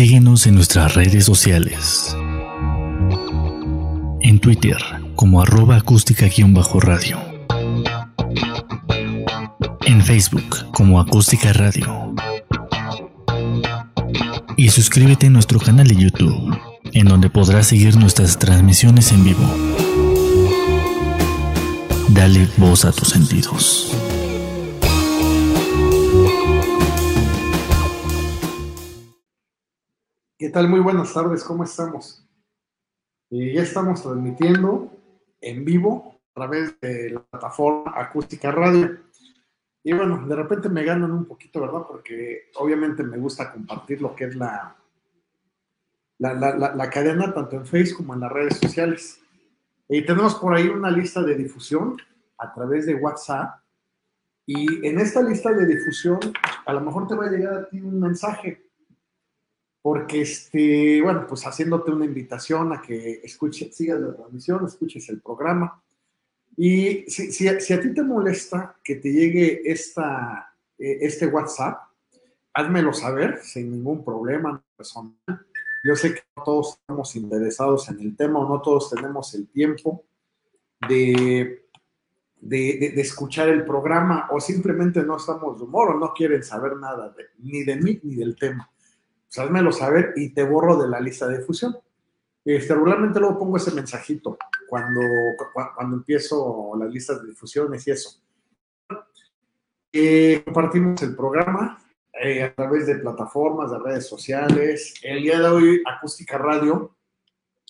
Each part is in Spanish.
Síguenos en nuestras redes sociales. En Twitter como arroba acústica-radio. En Facebook como acústica radio. Y suscríbete a nuestro canal de YouTube, en donde podrás seguir nuestras transmisiones en vivo. Dale voz a tus sentidos. ¿Qué tal? Muy buenas tardes, ¿cómo estamos? Eh, ya estamos transmitiendo en vivo a través de la plataforma Acústica Radio. Y bueno, de repente me ganan un poquito, ¿verdad? Porque obviamente me gusta compartir lo que es la, la, la, cadena, tanto en Facebook como en las redes sociales. Y tenemos por ahí una lista de difusión a través de WhatsApp. Y en esta lista de difusión, a lo mejor te va a llegar a ti un mensaje porque, este, bueno, pues haciéndote una invitación a que escuches, sigas la transmisión, escuches el programa. Y si, si, a ti te molesta que te llegue esta, eh, este WhatsApp, házmelo saber sin ningún problema personal. Yo sé que todos estamos interesados en el tema o no todos tenemos el tiempo de, de, de, escuchar el programa o simplemente no estamos de humor o no quieren saber nada ni de mí ni del tema pues saber y te borro de la lista de difusión. Este, regularmente luego pongo ese mensajito cuando, cuando empiezo las listas de difusiones y eso. Eh, compartimos el programa eh, a través de plataformas, de redes sociales. El día de hoy, Acústica Radio,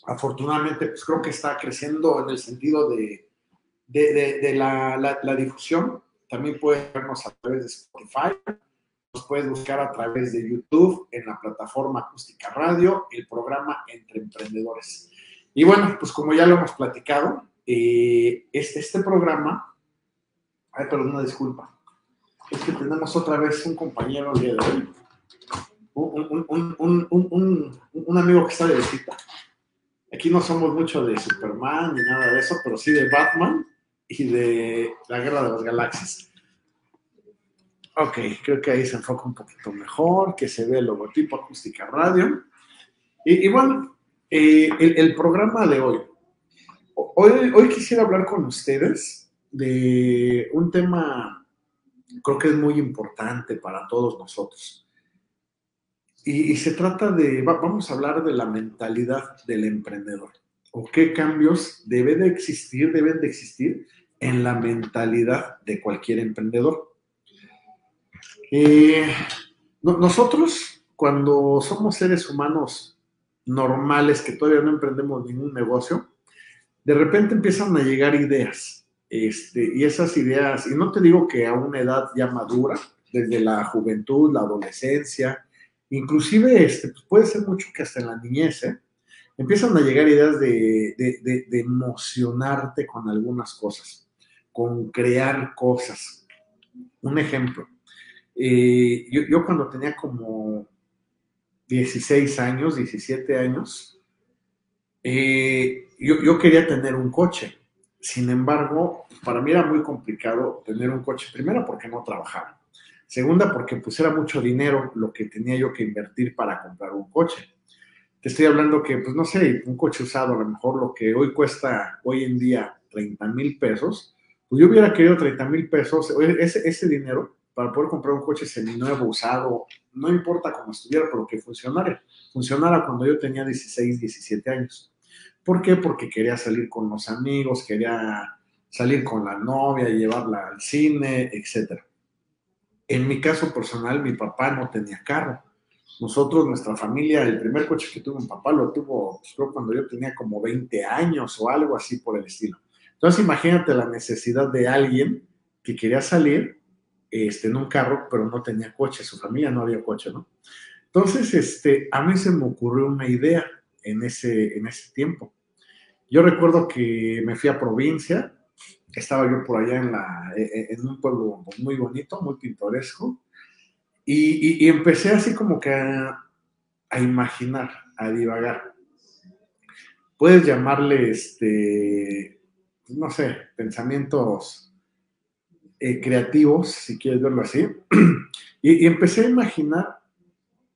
afortunadamente, pues creo que está creciendo en el sentido de, de, la, la, difusión. También pueden vernos a través de Spotify, nos puedes buscar a través de YouTube en la plataforma Acústica Radio, el programa Entre Emprendedores. Y bueno, pues como ya lo hemos platicado, eh, este, este programa, ay, perdón, una disculpa, es que tenemos otra vez un compañero de hoy, un, amigo que está de visita. Aquí no somos mucho de Superman ni nada de eso, pero sí de Batman y de la Guerra de las Galaxias. Ok, creo que ahí se enfoca un poquito mejor, que se ve el logotipo Acústica Radio. Y, bueno, eh, el, programa de hoy. hoy. Hoy quisiera hablar con ustedes de un tema, creo que es muy importante para todos nosotros. Y, y se trata de, vamos a hablar de la mentalidad del emprendedor. O qué cambios deben de existir, deben de existir en la mentalidad de cualquier emprendedor. Eh, nosotros, cuando somos seres humanos normales que todavía no emprendemos ningún negocio, de repente empiezan a llegar ideas. Este, y esas ideas, y no te digo que a una edad ya madura, desde la juventud, la adolescencia, inclusive este, pues puede ser mucho que hasta en la niñez, ¿eh? empiezan a llegar ideas de, de emocionarte con algunas cosas, con crear cosas. Un ejemplo, eh, yo, cuando tenía como 16 años, 17 años, eh, yo, quería tener un coche. Sin embargo, para mí era muy complicado tener un coche. Primero porque no trabajaba. Segunda porque pues era mucho dinero lo que tenía yo que invertir para comprar un coche. Te estoy hablando que, pues no sé, un coche usado, a lo mejor lo que hoy cuesta, hoy en día, 30 mil pesos, pues yo hubiera querido 30 mil pesos, ese, ese dinero para poder comprar un coche seminuevo, usado, no importa cómo estuviera, pero que funcionara. Funcionara cuando yo tenía 16, 17 años. ¿Por qué? Porque quería salir con los amigos, quería salir con la novia, llevarla al cine, etc. En mi caso personal, mi papá no tenía carro. Nosotros, nuestra familia, el primer coche que tuvo mi papá lo tuvo, pues, creo, cuando yo tenía como 20 años o algo así por el estilo. Entonces, imagínate la necesidad de alguien que quería salir este, en un carro, pero no tenía coche, su familia no había coche, ¿no? Entonces, este, a mí se me ocurrió una idea en ese, en ese tiempo. Yo recuerdo que me fui a provincia, estaba yo por allá en, la, e, e, en un pueblo muy bonito, muy pintoresco, y, empecé así como que a, a, imaginar, a divagar. Puedes llamarle, este, no sé, pensamientos eh, creativos, si quieres verlo así, y, empecé a imaginar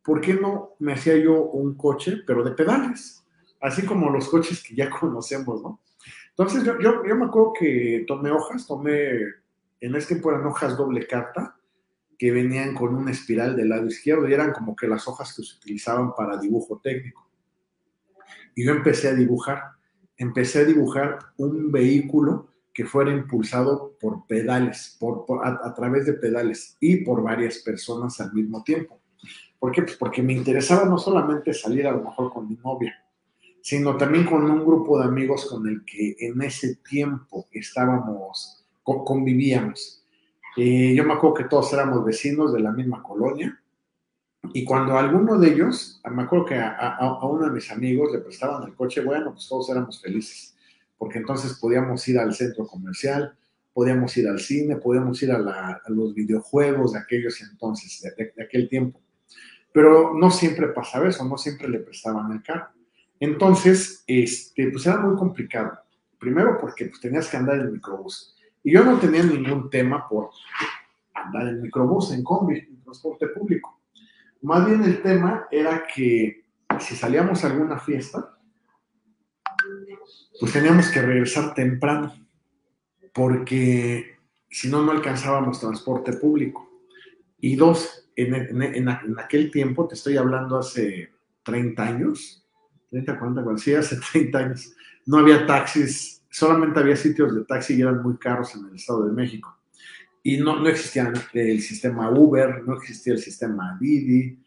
¿por qué no me hacía yo un coche, pero de pedales? Así como los coches que ya conocemos, ¿no? Entonces yo, yo, yo me acuerdo que tomé hojas, tomé, en este tiempo eran hojas doble carta, que venían con una espiral del lado izquierdo y eran como que las hojas que se utilizaban para dibujo técnico. Y yo empecé a dibujar, empecé a dibujar un vehículo que fuera impulsado por pedales, por, a, través de pedales y por varias personas al mismo tiempo. ¿Por qué? Pues porque me interesaba no solamente salir a lo mejor con mi novia, sino también con un grupo de amigos con el que en ese tiempo estábamos, convivíamos. Eh, yo me acuerdo que todos éramos vecinos de la misma colonia. Y cuando alguno de ellos, me acuerdo que a, uno de mis amigos le prestaban el coche, bueno, pues todos éramos felices, porque entonces podíamos ir al centro comercial, podíamos ir al cine, podíamos ir a, los videojuegos de aquellos entonces, de, aquel tiempo. Pero no siempre pasaba eso, no siempre le prestaban el carro. Entonces, este, pues era muy complicado. Primero porque pues, tenías que andar en el microbús. Y yo no tenía ningún tema por andar en microbús, en combi, en transporte público. Más bien el tema era que si salíamos a alguna fiesta, pues teníamos que regresar temprano, porque si no, no alcanzábamos transporte público. Y dos, en, aquel tiempo, te estoy hablando hace 30 años, 30, 40, 40, sí, hace 30 años, no había taxis solamente había sitios de taxi y eran muy caros en el Estado de México. Y no, no existía el sistema Uber, no existía el sistema Didi,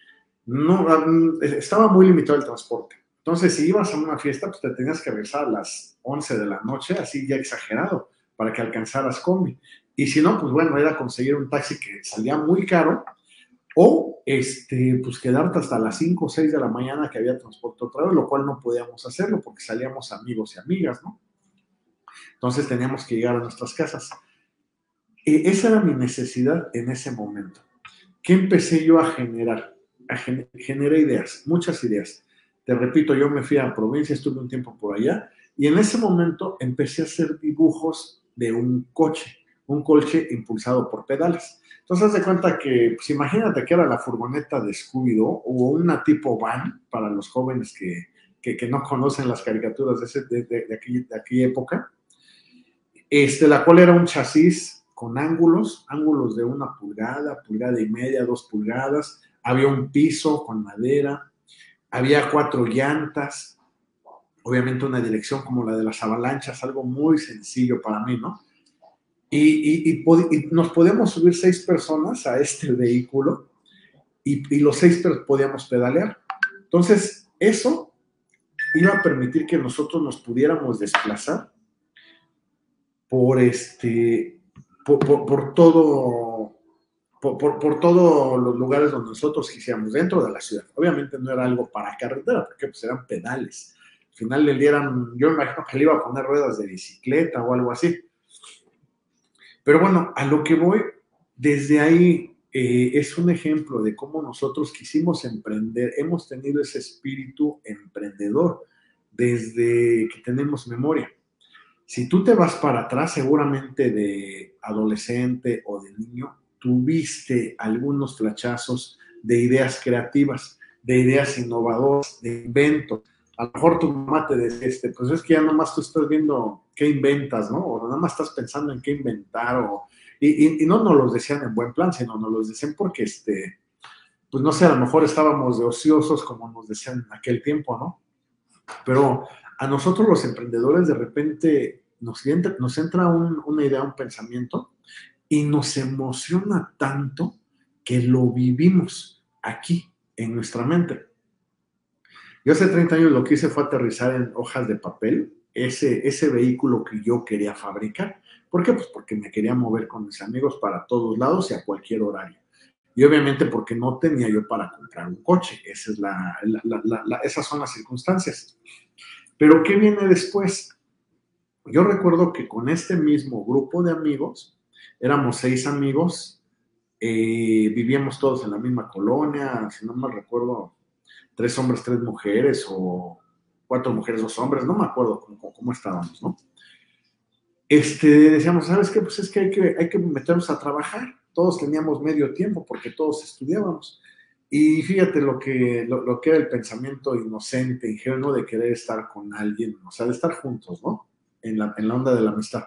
no, mm, estaba muy limitado el transporte. Entonces, si ibas a una fiesta, pues te tenías que regresar a las 11 de la noche, así ya exagerado, para que alcanzaras combi. Y si no, pues bueno, era conseguir un taxi que salía muy caro o este, pues quedarte hasta las 5 o 6 de la mañana que había transporte otra vez, lo cual no podíamos hacerlo porque salíamos amigos y amigas, ¿no? Entonces teníamos que llegar a nuestras casas. E esa era mi necesidad en ese momento. ¿Qué empecé yo a generar? A generar ideas, muchas ideas. Te repito, yo me fui a provincia, estuve un tiempo por allá y en ese momento empecé a hacer dibujos de un coche, un coche impulsado por pedales. Entonces, haz de cuenta que, pues imagínate que era la furgoneta de Scooby-Doo o una tipo van para los jóvenes que, que, no conocen las caricaturas de, ese, de, de, de, aquella época este, la cual era un chasis con ángulos, ángulos de una pulgada, pulgada y media, dos pulgadas, había un piso con madera, había cuatro llantas, obviamente una dirección como la de las avalanchas, algo muy sencillo para mí, ¿no? Y, y, nos podemos subir seis personas a este vehículo y, los seis podíamos pedalear. Entonces, eso iba a permitir que nosotros nos pudiéramos desplazar por este, por, todo, por, todos los lugares donde nosotros quisiéramos, dentro de la ciudad. Obviamente no era algo para carretera, porque pues eran pedales. Al final le dieran, yo imagino que le iba a poner ruedas de bicicleta o algo así. Pero bueno, a lo que voy, desde ahí eh, es un ejemplo de cómo nosotros quisimos emprender, hemos tenido ese espíritu emprendedor desde que tenemos memoria. Si tú te vas para atrás, seguramente de adolescente o de niño, tuviste algunos flachazos de ideas creativas, de ideas innovadoras, de inventos. A lo mejor tu mamá te decía, este, pues es que ya nomás tú estás viendo qué inventas, ¿no? O nada más estás pensando en qué inventar, o, y, no nos los decían en buen plan, sino nos los decían porque, este, pues no sé, a lo mejor estábamos de ociosos como nos decían en aquel tiempo, ¿no? Pero a nosotros los emprendedores de repente nos entra, nos entra una idea, un pensamiento y nos emociona tanto que lo vivimos aquí, en nuestra mente. Yo hace 30 años lo que hice fue aterrizar en hojas de papel ese, ese vehículo que yo quería fabricar. ¿Por qué? Pues porque me quería mover con mis amigos para todos lados y a cualquier horario. Y obviamente porque no tenía yo para comprar un coche. Esas son las circunstancias. Pero ¿qué viene después? Yo recuerdo que con este mismo grupo de amigos, éramos seis amigos, eh, vivíamos todos en la misma colonia, si no me recuerdo, tres hombres, tres mujeres, o cuatro mujeres, dos hombres, no me acuerdo cómo, cómo estábamos, ¿no? Este, decíamos, ¿sabes qué? Pues es que hay, que hay que meternos a trabajar. Todos teníamos medio tiempo porque todos estudiábamos. Y fíjate lo que, lo, que era el pensamiento inocente, ingenuo de querer estar con alguien, o sea, de estar juntos, ¿no? En la, en la onda de la amistad.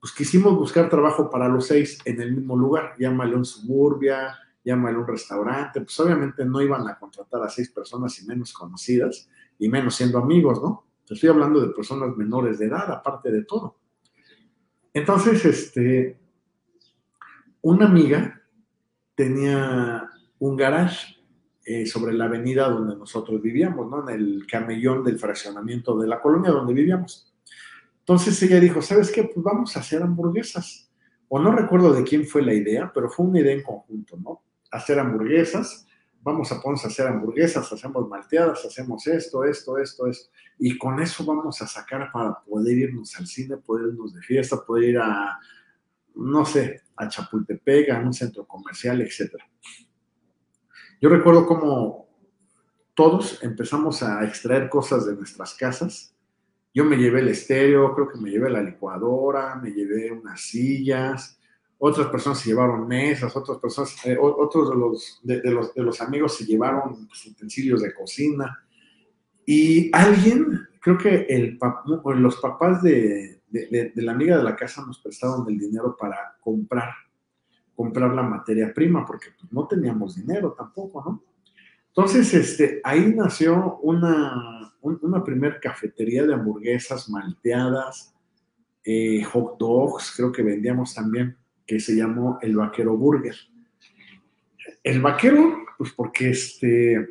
Pues quisimos buscar trabajo para los seis en el mismo lugar, llámale un suburbia, llámale un restaurante, pues obviamente no iban a contratar a seis personas y menos conocidas, y menos siendo amigos, ¿no? Estoy hablando de personas menores de edad, aparte de todo. Entonces, este, una amiga tenía un garage eh, sobre la avenida donde nosotros vivíamos, ¿no? En el camellón del fraccionamiento de la colonia donde vivíamos. Entonces ella dijo, ¿sabes qué? Pues vamos a hacer hamburguesas. O no recuerdo de quién fue la idea, pero fue una idea en conjunto, ¿no? Hacer hamburguesas, vamos a ponernos a hacer hamburguesas, hacemos malteadas, hacemos esto, esto, esto, esto. Y con eso vamos a sacar para poder irnos al cine, poder irnos de fiesta, poder ir a, no sé, a Chapultepec, a un centro comercial, etcétera. Yo recuerdo cómo todos empezamos a extraer cosas de nuestras casas. Yo me llevé el estéreo, creo que me llevé la licuadora, me llevé unas sillas, otras personas se llevaron mesas, otras personas, eh, otros de los, de, los, de los amigos se llevaron pues, utensilios de cocina. Y alguien, creo que los papás de, de, la amiga de la casa nos prestaron el dinero para comprar comprar la materia prima, porque pues, no teníamos dinero tampoco, ¿no? Entonces, este, ahí nació una, una primer cafetería de hamburguesas malteadas, eh, hot dogs, creo que vendíamos también, que se llamó El Vaquero Burger. El Vaquero, pues porque este,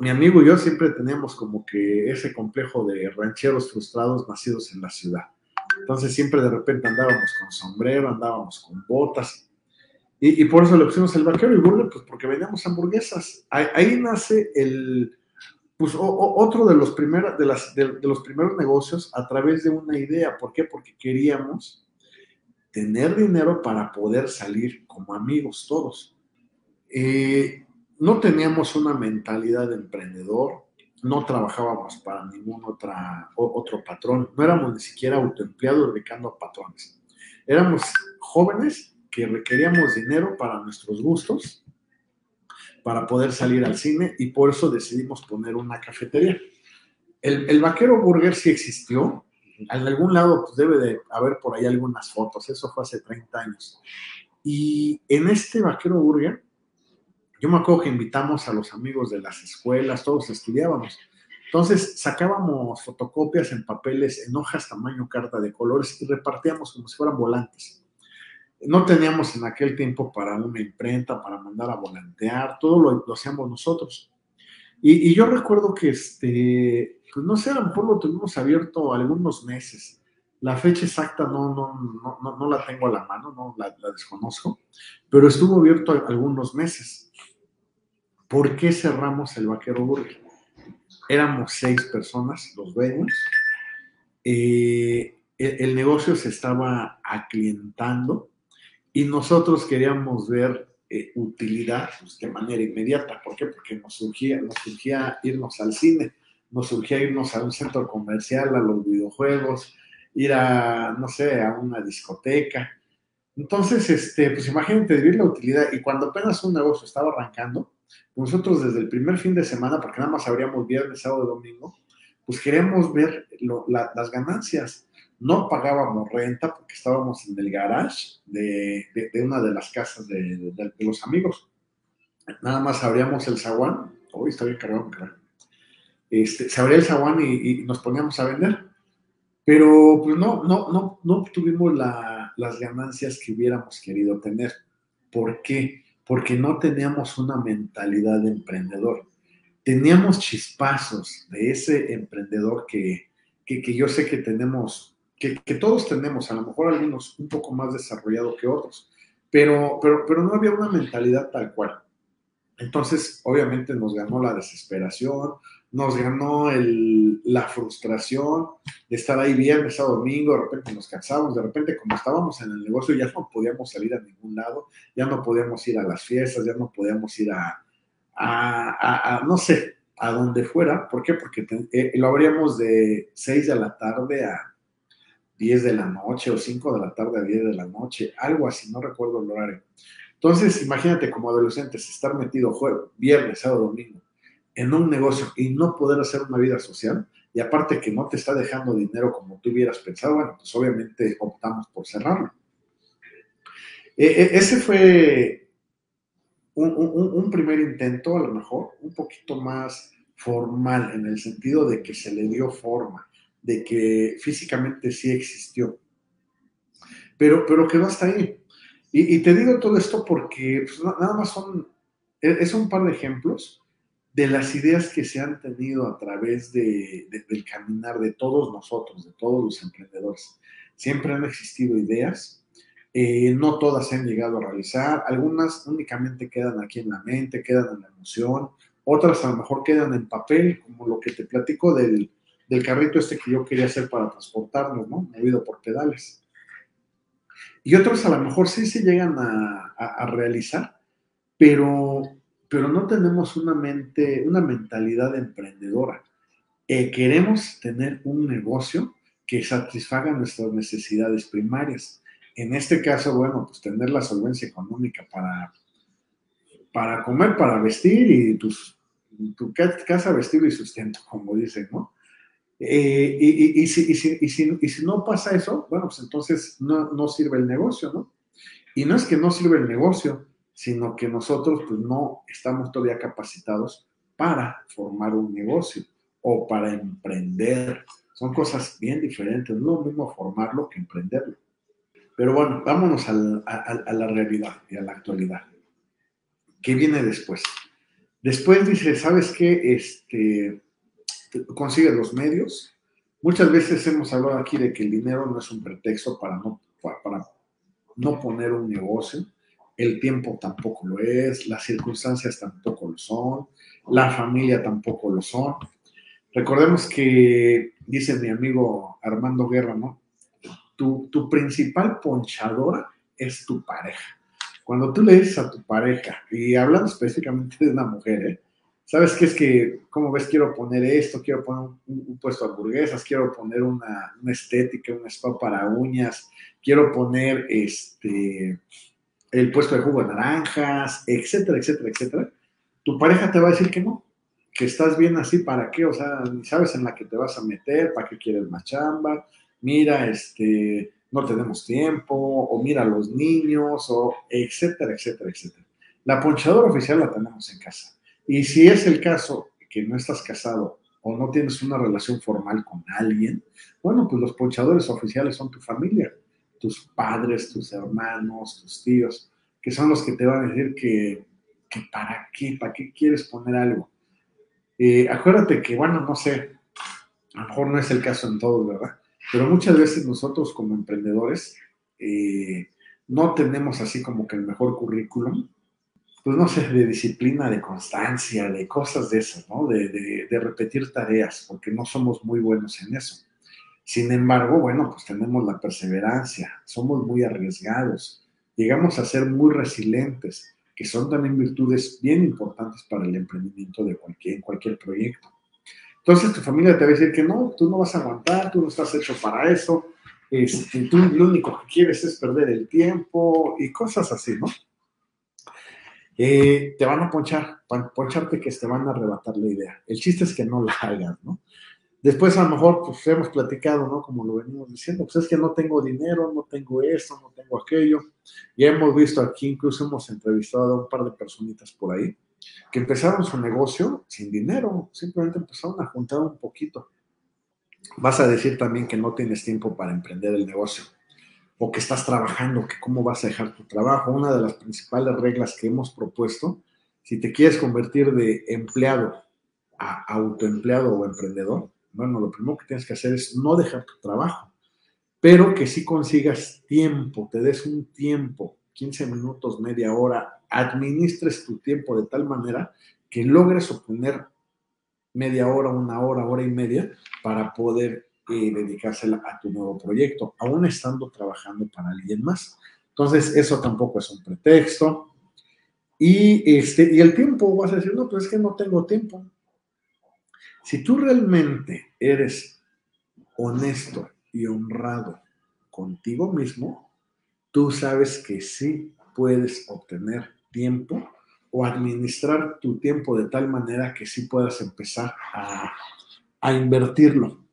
mi amigo y yo siempre teníamos como que ese complejo de rancheros frustrados nacidos en la ciudad. Entonces siempre de repente andábamos con sombrero, andábamos con botas. Y, por eso le pusimos el vaquero y burger, pues porque vendíamos hamburguesas. Ahí, nace el, pues otro de los, primeros, de, las, de, los primeros negocios a través de una idea. ¿Por qué? Porque queríamos tener dinero para poder salir como amigos todos. Eh, no teníamos una mentalidad de emprendedor, no trabajábamos para ningún otra, otro patrón, no éramos ni siquiera autoempleados dedicando a patrones. Éramos jóvenes que requeríamos dinero para nuestros gustos, para poder salir al cine y por eso decidimos poner una cafetería. El, vaquero burger sí existió, en algún lado pues, debe de haber por ahí algunas fotos, eso fue hace 30 años. Y en este vaquero burger yo me acuerdo que invitamos a los amigos de las escuelas, todos estudiábamos. Entonces sacábamos fotocopias en papeles, en hojas tamaño carta de colores y repartíamos como si fueran volantes. No teníamos en aquel tiempo para una imprenta, para mandar a volantear, todo lo, hacíamos nosotros. Y, yo recuerdo que, este, pues no sé, a lo mejor lo tuvimos abierto algunos meses. La fecha exacta no, no, no, no, la tengo a la mano, no la, la desconozco, pero estuvo abierto algunos meses. ¿Por qué cerramos el Vaquero Burger? Éramos seis personas, los dueños. Eh, el, negocio se estaba aclientando y nosotros queríamos ver eh, utilidad pues, de manera inmediata. ¿Por qué? Porque nos surgía, nos surgía irnos al cine, nos surgía irnos a un centro comercial, a los videojuegos, ir a, no sé, a una discoteca. Entonces, este, pues imagínate vivir la utilidad. Y cuando apenas un negocio estaba arrancando, nosotros desde el primer fin de semana, porque nada más abríamos viernes, sábado y domingo, pues queremos ver las ganancias. No pagábamos renta porque estábamos en el garage de, una de las casas de, los amigos. Nada más abríamos el zaguán. Hoy está bien cargado, Este, se abría el zaguán y, nos poníamos a vender. Pero pues no, no, no, no obtuvimos las ganancias que hubiéramos querido tener. ¿Por qué? porque no teníamos una mentalidad de emprendedor. Teníamos chispazos de ese emprendedor que, que, yo sé que tenemos, que, que, todos tenemos, a lo mejor algunos un poco más desarrollado que otros, pero, pero, pero no había una mentalidad tal cual. Entonces, obviamente nos ganó la desesperación, nos ganó la frustración de estar ahí viernes a domingo, de repente nos cansamos, de repente como estábamos en el negocio ya no podíamos salir a ningún lado, ya no podíamos ir a las fiestas, ya no podíamos ir a, a, no sé, a donde fuera. ¿Por qué? Porque eh, lo abríamos de 6 de la tarde a 10 de la noche o 5 de la tarde a 10 de la noche, algo así, no recuerdo el horario. Entonces, imagínate como adolescentes estar metido jueves, viernes, sábado, domingo en un negocio y no poder hacer una vida social, y aparte que no te está dejando dinero como tú hubieras pensado, bueno, pues obviamente optamos por cerrarlo. E, ese fue un, primer intento, a lo mejor, un poquito más formal, en el sentido de que se le dio forma, de que físicamente sí existió. Pero, pero quedó hasta ahí. Y, te digo todo esto porque pues, nada más son, e, es un par de ejemplos de las ideas que se han tenido a través de, del caminar de todos nosotros, de todos los emprendedores. Siempre han existido ideas, eh, no todas se han llegado a realizar, algunas únicamente quedan aquí en la mente, quedan en la emoción, otras a lo mejor quedan en papel, como lo que te platico del, del carrito este que yo quería hacer para transportarnos, ¿no? Movido por pedales. Y otros a lo mejor sí se llegan a, realizar, pero pero no tenemos una mente, una mentalidad emprendedora. Eh, queremos tener un negocio que satisfaga nuestras necesidades primarias. En este caso, bueno, pues tener la solvencia económica para, para comer, para vestir y tus, tu casa, vestido y sustento, como dicen, ¿no? Eh, y, y, si, y, si, no pasa eso, bueno, pues entonces no, no sirve el negocio, ¿no? Y no es que no sirve el negocio, sino que nosotros pues, no estamos todavía capacitados para formar un negocio o para emprender. Son cosas bien diferentes, no es lo mismo formarlo que emprenderlo. Pero bueno, vámonos a, la realidad y a la actualidad. ¿Qué viene después? Después dice, ¿sabes qué? Este, consigue los medios. Muchas veces hemos hablado aquí de que el dinero no es un pretexto para no, para no poner un negocio el tiempo tampoco lo es, las circunstancias tampoco lo son, la familia tampoco lo son. Recordemos que, dice mi amigo Armando Guerra, ¿no? Tu, tu principal ponchadora es tu pareja. Cuando tú le dices a tu pareja, y hablando específicamente de una mujer, ¿eh? ¿Sabes qué es que, como ves, quiero poner esto, quiero poner un, puesto de hamburguesas, quiero poner una, estética, un spa para uñas, quiero poner este, el puesto de jugo de naranjas, etcétera, etcétera, etcétera, tu pareja te va a decir que no, que estás bien así, ¿para qué? O sea, ni sabes en la que te vas a meter, ¿para qué quieres más chamba? Mira, este, no tenemos tiempo, o mira los niños, o etcétera, etcétera, etcétera. La ponchadora oficial la tenemos en casa. Y si es el caso que no estás casado o no tienes una relación formal con alguien, bueno, pues los ponchadores oficiales son tu familia tus padres, tus hermanos, tus tíos, que son los que te van a decir que, para qué, para qué quieres poner algo. Eh, acuérdate que, bueno, no sé, a lo mejor no es el caso en todos, ¿verdad? Pero muchas veces nosotros como emprendedores eh, no tenemos así como que el mejor currículum, pues no sé, de disciplina, de constancia, de cosas de esas, ¿no? de repetir tareas, porque no somos muy buenos en eso. Sin embargo, bueno, pues tenemos la perseverancia, somos muy arriesgados, llegamos a ser muy resilientes, que son también virtudes bien importantes para el emprendimiento de cualquier, cualquier proyecto. Entonces tu familia te va a decir que no, tú no vas a aguantar, tú no estás hecho para eso, este, tú lo único que quieres es perder el tiempo y cosas así, ¿no? Eh, te van a ponchar, poncharte que te van a arrebatar la idea. El chiste es que no la hagas, ¿no? Después a lo mejor pues hemos platicado, ¿no? Como lo venimos diciendo, pues es que no tengo dinero, no tengo esto, no tengo aquello. Ya hemos visto aquí, incluso hemos entrevistado a un par de personitas por ahí, que empezaron su negocio sin dinero, simplemente empezaron a juntar un poquito. Vas a decir también que no tienes tiempo para emprender el negocio o que estás trabajando, que cómo vas a dejar tu trabajo. Una de las principales reglas que hemos propuesto, si te quieres convertir de empleado a autoempleado o emprendedor, bueno, lo primero que tienes que hacer es no dejar tu trabajo, pero que sí consigas tiempo, te des un tiempo, 15 minutos, media hora, administres tu tiempo de tal manera que logres obtener media hora, una hora, hora y media para poder eh, dedicársela a tu nuevo proyecto, aún estando trabajando para alguien más. Entonces, eso tampoco es un pretexto. Y, este, y el tiempo, vas a decir, no, pues es que no tengo tiempo. Si tú realmente eres honesto y honrado contigo mismo, tú sabes que sí puedes obtener tiempo o administrar tu tiempo de tal manera que sí puedas empezar a invertirlo,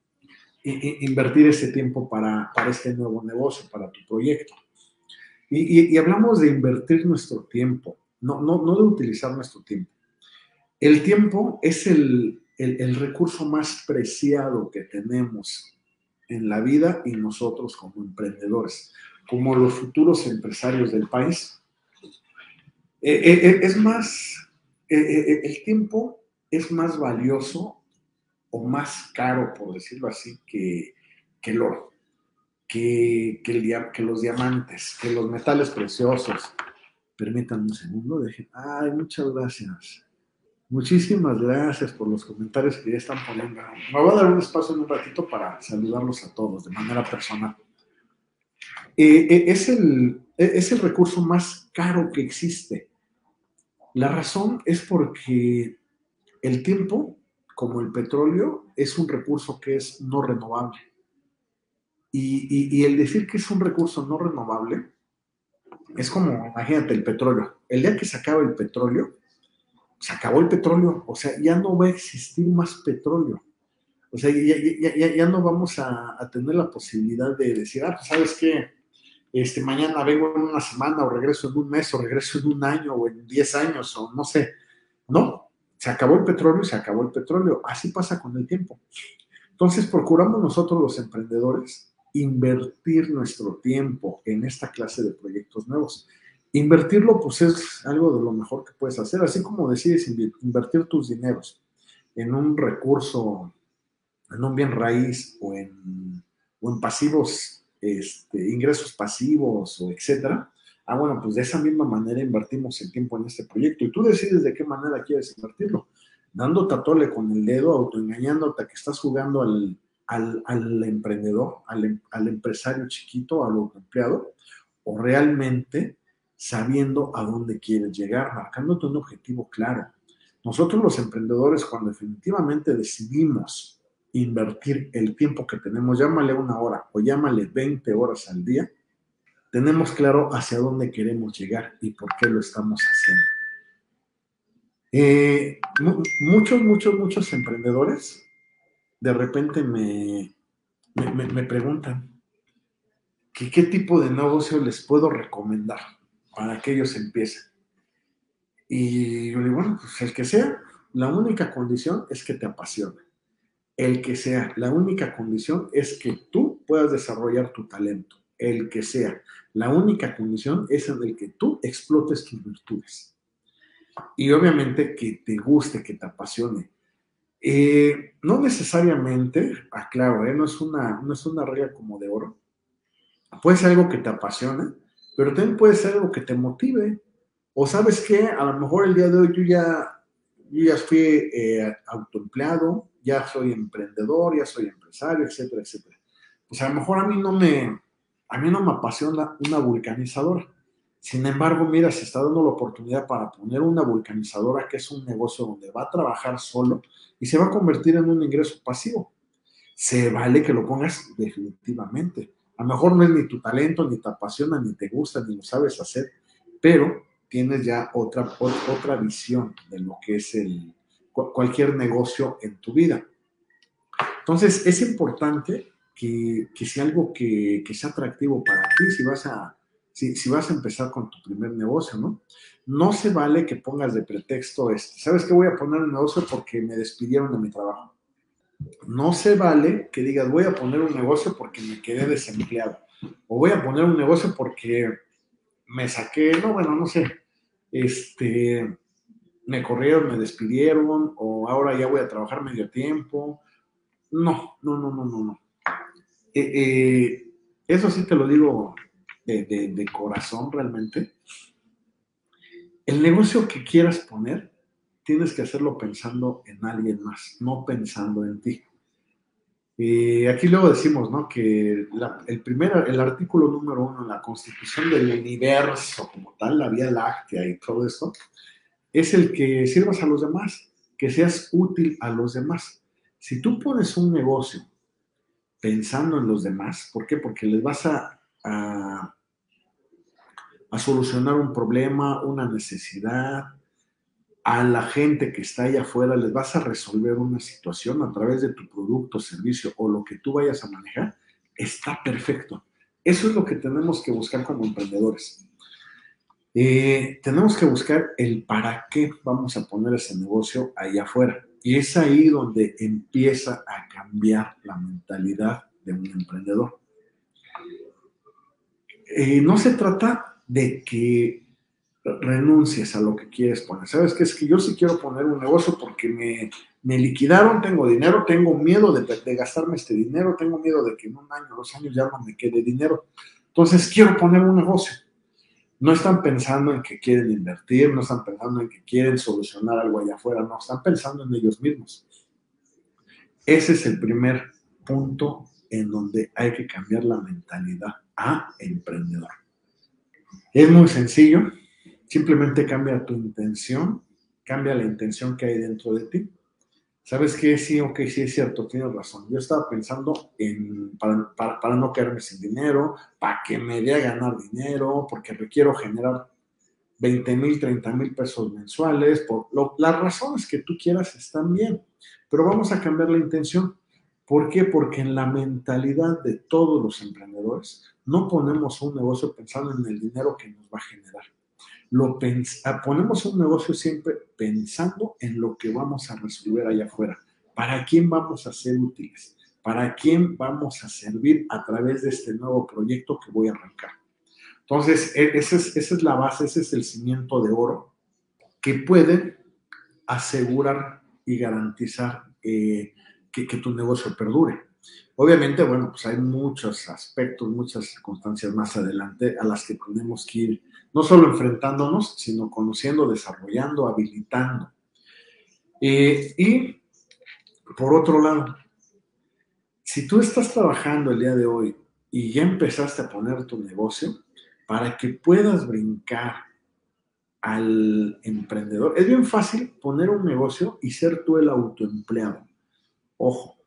invertir ese tiempo para, para, este nuevo negocio, para tu proyecto. Y, y, hablamos de invertir nuestro tiempo, no, no, no de utilizar nuestro tiempo. El tiempo es el, el, recurso más preciado que tenemos en la vida y nosotros como emprendedores, como los futuros empresarios del país. Eh, eh, eh, es más, el tiempo es más valioso o más caro, por decirlo así, que, que el oro, que, que, el, que, los diamantes, que los metales preciosos. Permítanme un segundo, dejen. Ay, muchas gracias. Muchísimas gracias por los comentarios que ya están poniendo. Me voy a dar un espacio en un ratito para saludarlos a todos de manera personal. Eh, eh, es, el, eh, es el recurso más caro que existe. La razón es porque el tiempo, como el petróleo, es un recurso que es no renovable. Y, y, el decir que es un recurso no renovable es como, imagínate, el petróleo. El día que se acaba el petróleo, se acabó el petróleo, o sea, ya no va a existir más petróleo. O sea, ya, no vamos a, tener la posibilidad de decir, ah, pues sabes qué, este, mañana vengo en una semana o regreso en un mes o regreso en un año o en 10 años o no sé. No, se acabó el petróleo y se acabó el petróleo. Así pasa con el tiempo. Entonces, procuramos nosotros los emprendedores invertir nuestro tiempo en esta clase de proyectos nuevos. Invertirlo, pues es algo de lo mejor que puedes hacer, así como decides invertir tus dineros en un recurso, en un bien raíz o en, pasivos, este, ingresos pasivos o etcétera. Ah, bueno, pues de esa misma manera invertimos el tiempo en este proyecto y tú decides de qué manera quieres invertirlo. Dando tatole con el dedo, autoengañándote que estás jugando al, al, al emprendedor, al, al empresario chiquito, al empleado, o realmente sabiendo a dónde quieres llegar, marcándote un objetivo claro. Nosotros los emprendedores, cuando definitivamente decidimos invertir el tiempo que tenemos, llámale una hora o llámale 20 horas al día, tenemos claro hacia dónde queremos llegar y por qué lo estamos haciendo. Eh, muchos, muchos, muchos emprendedores de repente me, me, preguntan que qué tipo de negocio les puedo recomendar para que ellos empiecen. Y yo digo, bueno, pues el que sea, la única condición es que te apasione. El que sea, la única condición es que tú puedas desarrollar tu talento. El que sea, la única condición es en el que tú explotes tus virtudes. Y obviamente que te guste, que te apasione. Eh, no necesariamente, aclaro, eh, no, es una, no es una regla como de oro. Puede ser algo que te apasione, pero también puede ser algo que te motive. O sabes qué, a lo mejor el día de hoy yo ya, yo ya fui eh, autoempleado, ya soy emprendedor, ya soy empresario, etcétera, etcétera. Pues a lo mejor a mí no me, a mí no me apasiona una vulcanizadora. Sin embargo, mira, se está dando la oportunidad para poner una vulcanizadora, que es un negocio donde va a trabajar solo y se va a convertir en un ingreso pasivo. Se vale que lo pongas definitivamente. A lo mejor no es ni tu talento, ni te apasiona, ni te gusta, ni lo sabes hacer, pero tienes ya otra, otra visión de lo que es el, cualquier negocio en tu vida. Entonces, es importante que, que sea algo que, que, sea atractivo para ti si vas, a, si, si, vas a empezar con tu primer negocio, ¿no? No se vale que pongas de pretexto, este, ¿sabes qué voy a poner un negocio porque me despidieron de mi trabajo? No se vale que digas, voy a poner un negocio porque me quedé desempleado. O voy a poner un negocio porque me saqué, no, bueno, no sé, este, me corrieron, me despidieron, o ahora ya voy a trabajar medio tiempo. No, no, no, no, no, no. Eh, eh, eso sí te lo digo de, corazón realmente. El negocio que quieras poner tienes que hacerlo pensando en alguien más, no pensando en ti. Y aquí luego decimos, ¿no? Que el primer, el artículo número uno en la constitución del universo como tal, la Vía Láctea y todo esto, es el que sirvas a los demás, que seas útil a los demás. Si tú pones un negocio pensando en los demás, ¿por qué? Porque les vas a, a, solucionar un problema, una necesidad, a la gente que está allá afuera, les vas a resolver una situación a través de tu producto, servicio o lo que tú vayas a manejar, está perfecto. Eso es lo que tenemos que buscar como emprendedores. Eh, tenemos que buscar el para qué vamos a poner ese negocio allá afuera. Y es ahí donde empieza a cambiar la mentalidad de un emprendedor. Eh, no se trata de que renuncies a lo que quieres poner. ¿Sabes qué? Es que yo sí quiero poner un negocio porque me, me liquidaron, tengo dinero, tengo miedo de, de, gastarme este dinero, tengo miedo de que en un año, dos años ya no me quede dinero. Entonces quiero poner un negocio. No están pensando en que quieren invertir, no están pensando en que quieren solucionar algo allá afuera, no, están pensando en ellos mismos. Ese es el primer punto en donde hay que cambiar la mentalidad a emprendedor. Es muy sencillo, simplemente cambia tu intención, cambia la intención que hay dentro de ti. ¿Sabes qué? Sí, ok, sí es cierto, tienes razón. Yo estaba pensando en, para, para, no quedarme sin dinero, para que me dé a ganar dinero, porque requiero generar 20 mil, 30 mil pesos mensuales. Por las razones que tú quieras están bien, pero vamos a cambiar la intención. ¿Por qué? Porque en la mentalidad de todos los emprendedores no ponemos un negocio pensando en el dinero que nos va a generar. Lo ah, ponemos un negocio siempre pensando en lo que vamos a resolver allá afuera. ¿Para quién vamos a ser útiles? ¿Para quién vamos a servir a través de este nuevo proyecto que voy a arrancar? Entonces, e, esa es, esa es la base, ese es el cimiento de oro que puede asegurar y garantizar eh, que, que tu negocio perdure. Obviamente, bueno, pues hay muchos aspectos, muchas circunstancias más adelante a las que tenemos que ir, no solo enfrentándonos, sino conociendo, desarrollando, habilitando. Eh, y por otro lado, si tú estás trabajando el día de hoy y ya empezaste a poner tu negocio, para que puedas brincar al emprendedor, es bien fácil poner un negocio y ser tú el autoempleado. Ojo,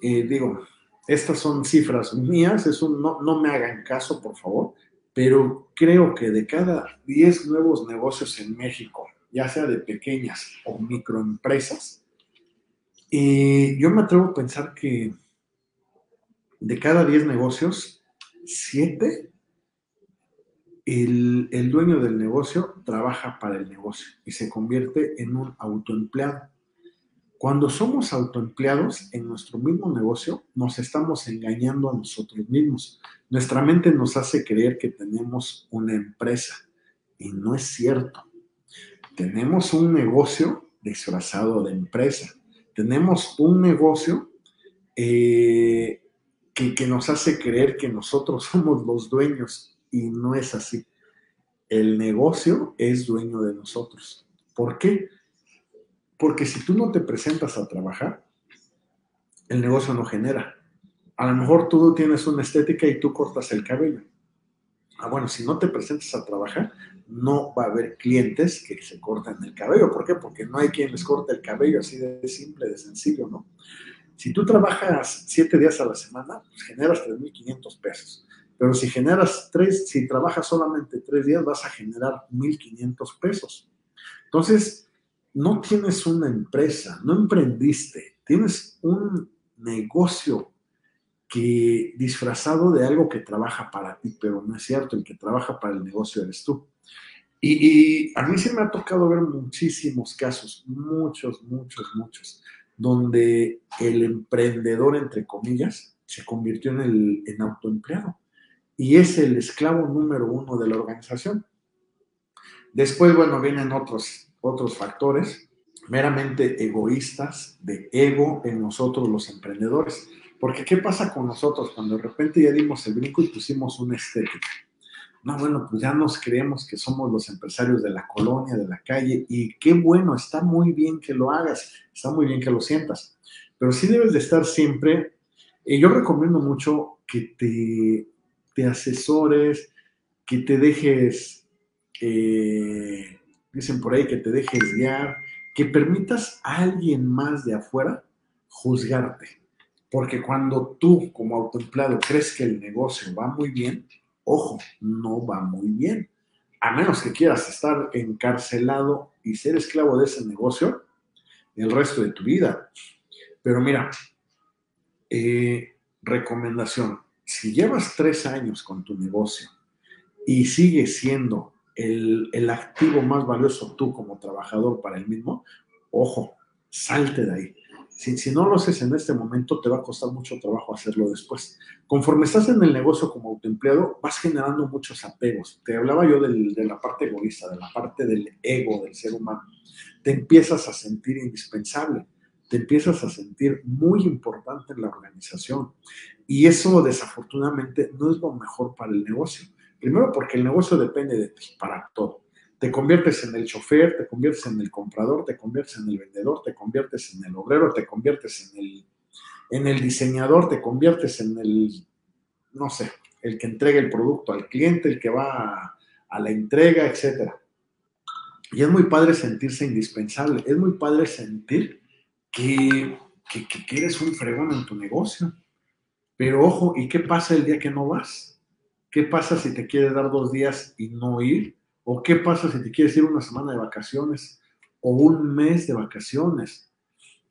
digo, estas son cifras mías, no, no me hagan caso, por favor, pero creo que de cada 10 nuevos negocios en México, ya sea de pequeñas o microempresas, yo me atrevo a pensar que de cada 10 negocios, 7, el, el dueño del negocio trabaja para el negocio y se convierte en un autoempleado. Cuando somos autoempleados en nuestro mismo negocio, nos estamos engañando a nosotros mismos. Nuestra mente nos hace creer que tenemos una empresa y no es cierto. Tenemos un negocio disfrazado de empresa. Tenemos un negocio eh, que, que nos hace creer que nosotros somos los dueños y no es así. El negocio es dueño de nosotros. ¿Por qué? Porque si tú no te presentas a trabajar, el negocio no genera. A lo mejor tú tienes una estética y tú cortas el cabello. Ah, bueno, si no te presentas a trabajar, no va a haber clientes que se corten el cabello. ¿Por qué? Porque no hay quien les corte el cabello así de simple, de sencillo, ¿no? Si tú trabajas siete días a la semana, pues generas 3.500 pesos. Pero si generas tres, si trabajas solamente tres días, vas a generar 1.500 pesos. Entonces, no tienes una empresa, no emprendiste, tienes un negocio que disfrazado de algo que trabaja para ti, pero no es cierto, el que trabaja para el negocio eres tú. Y, a mí sí me ha tocado ver muchísimos casos, muchos, muchos, muchos, donde el emprendedor, entre comillas, se convirtió en el en autoempleado y es el esclavo número uno de la organización. Después, bueno, vienen otros otros factores meramente egoístas de ego en nosotros los emprendedores. Porque ¿qué pasa con nosotros cuando de repente ya dimos el brinco y pusimos una estética? No, bueno, pues ya nos creemos que somos los empresarios de la colonia, de la calle, y qué bueno, está muy bien que lo hagas, está muy bien que lo sientas, pero sí debes de estar siempre, y yo recomiendo mucho que te, te asesores, que te dejes eh, dicen por ahí que te dejes guiar, que permitas a alguien más de afuera juzgarte. Porque cuando tú como autoempleado crees que el negocio va muy bien, ojo, no va muy bien. A menos que quieras estar encarcelado y ser esclavo de ese negocio el resto de tu vida. Pero mira, eh, recomendación, si llevas tres años con tu negocio y sigues siendo el, el, activo más valioso tú como trabajador para el mismo, ojo, salte de ahí. Si, si, no lo haces en este momento, te va a costar mucho trabajo hacerlo después. Conforme estás en el negocio como autoempleado, vas generando muchos apegos. Te hablaba yo del, de la parte egoísta, de la parte del ego del ser humano. Te empiezas a sentir indispensable, te empiezas a sentir muy importante en la organización. Y eso desafortunadamente no es lo mejor para el negocio. Primero porque el negocio depende de ti para todo te conviertes en el chofer, te conviertes en el comprador, te conviertes en el vendedor, te conviertes en el obrero, te conviertes en el, en el diseñador, te conviertes en el, no sé, el que entrega el producto al cliente, el que va a, la entrega, etc. Y es muy padre sentirse indispensable, es muy padre sentir que, que, que eres un fregón en tu negocio. Pero ojo, ¿y qué pasa el día que no vas? ¿Qué pasa si te quieres dar dos días y no ir? ¿O qué pasa si te quieres ir una semana de vacaciones o un mes de vacaciones?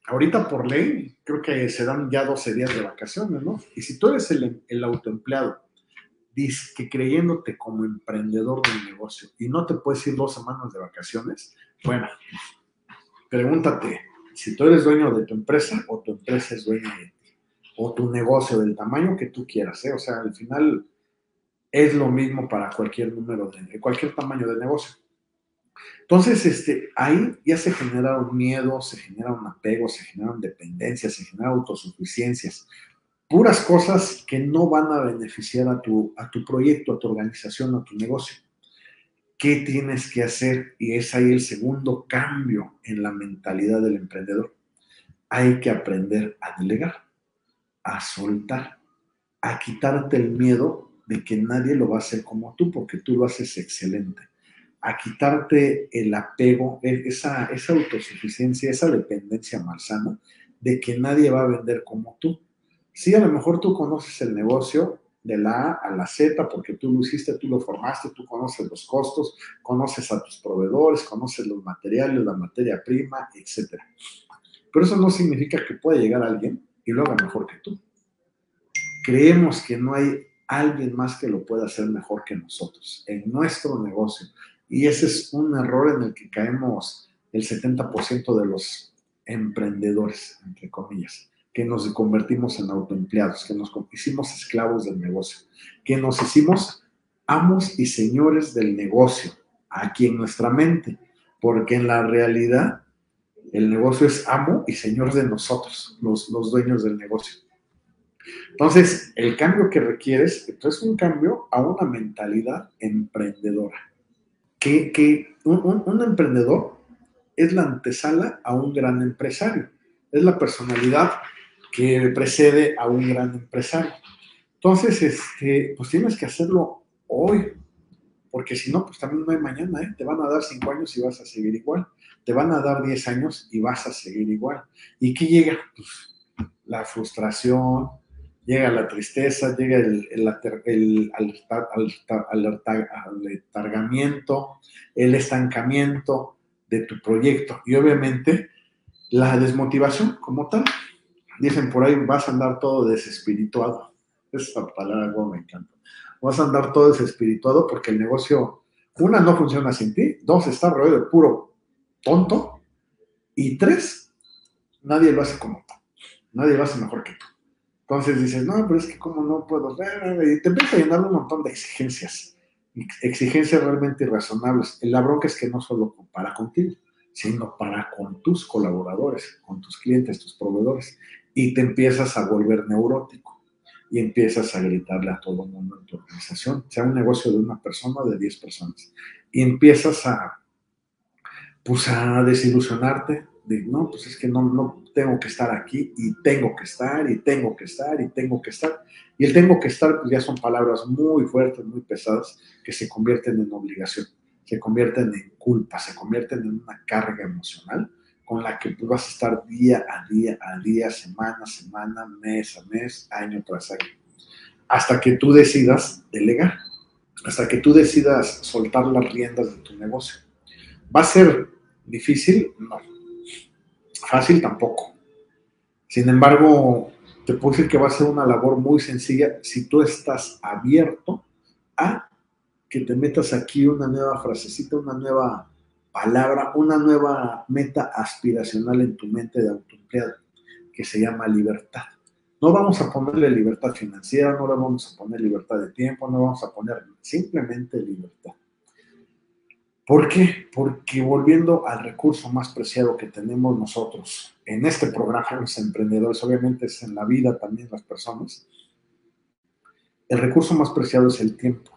Ahorita por ley creo que se dan ya 12 días de vacaciones, ¿no? Y si tú eres el, el autoempleado, que creyéndote como emprendedor del negocio y no te puedes ir dos semanas de vacaciones, bueno, pregúntate si tú eres dueño de tu empresa o tu empresa es dueña de ti, o tu negocio del tamaño que tú quieras, ¿eh? O sea, al final es lo mismo para cualquier número de, cualquier tamaño de negocio. Entonces, este, ahí ya se genera un miedo, se genera un apego, se generan dependencias, se generan autosuficiencias, puras cosas que no van a beneficiar a tu, a tu proyecto, a tu organización, a tu negocio. ¿Qué tienes que hacer? Y es ahí el segundo cambio en la mentalidad del emprendedor. Hay que aprender a delegar, a soltar, a quitarte el miedo de que nadie lo va a hacer como tú, porque tú lo haces excelente. A quitarte el apego, e, esa, esa autosuficiencia, esa dependencia malsana de que nadie va a vender como tú. Sí, a lo mejor tú conoces el negocio de la A a la Z porque tú lo hiciste, tú lo formaste, tú conoces los costos, conoces a tus proveedores, conoces los materiales, la materia prima, etc. Pero eso no significa que pueda llegar alguien y lo haga mejor que tú. Creemos que no hay alguien más que lo pueda hacer mejor que nosotros en nuestro negocio. Y ese es un error en el que caemos el 70% de los emprendedores, entre comillas, que nos convertimos en autoempleados, que nos hicimos esclavos del negocio, que nos hicimos amos y señores del negocio, aquí en nuestra mente, porque en la realidad el negocio es amo y señor de nosotros, los, los dueños del negocio. Entonces, el cambio que requieres es un cambio a una mentalidad emprendedora. Que, un, emprendedor es la antesala a un gran empresario. Es la personalidad que precede a un gran empresario. Entonces, este, pues tienes que hacerlo hoy, porque si no, pues también no hay mañana, ¿eh? Te van a dar cinco años y vas a seguir igual. Te van a dar diez años y vas a seguir igual. ¿Y qué llega? Pues la frustración, llega la tristeza, llega el, el, alargamiento, el estancamiento de tu proyecto y obviamente la desmotivación como tal. Dicen por ahí, vas a andar todo desespirituado. Esa palabra me encanta. Vas a andar todo desespirituado porque el negocio, una, no funciona sin ti, dos, está rodeado de puro tonto y tres, nadie lo hace como tú. Nadie lo hace mejor que tú. Entonces dices, no, pero es que como no puedo ver, y te empieza a llenar un montón de exigencias, exigencias realmente irrazonables. La bronca es que no solo para contigo, sino para con tus colaboradores, con tus clientes, tus proveedores, y te empiezas a volver neurótico y empiezas a gritarle a todo el mundo en tu organización, sea un negocio de una persona o de 10 personas, y empiezas a, pues a desilusionarte, de, no, pues es que no, no tengo que estar aquí y tengo que estar y tengo que estar y tengo que estar. Y el tengo que estar, pues ya son palabras muy fuertes, muy pesadas, que se convierten en obligación, se convierten en culpa, se convierten en una carga emocional con la que tú vas a estar día a día, a día, semana a semana, mes a mes, año tras año, hasta que tú decidas delegar. hasta que tú decidas soltar las riendas de tu negocio. ¿Va a ser difícil? No. Fácil tampoco. Sin embargo, te puedo decir que va a ser una labor muy sencilla si tú estás abierto a que te metas aquí una nueva frasecita, una nueva palabra, una nueva meta aspiracional en tu mente de autoempleado, que se llama libertad. No vamos a ponerle libertad financiera, no le vamos a poner libertad de tiempo, no vamos a poner simplemente libertad. ¿Por qué? Porque volviendo al recurso más preciado que tenemos nosotros en este programa, los emprendedores, obviamente es en la vida también las personas, el recurso más preciado es el tiempo.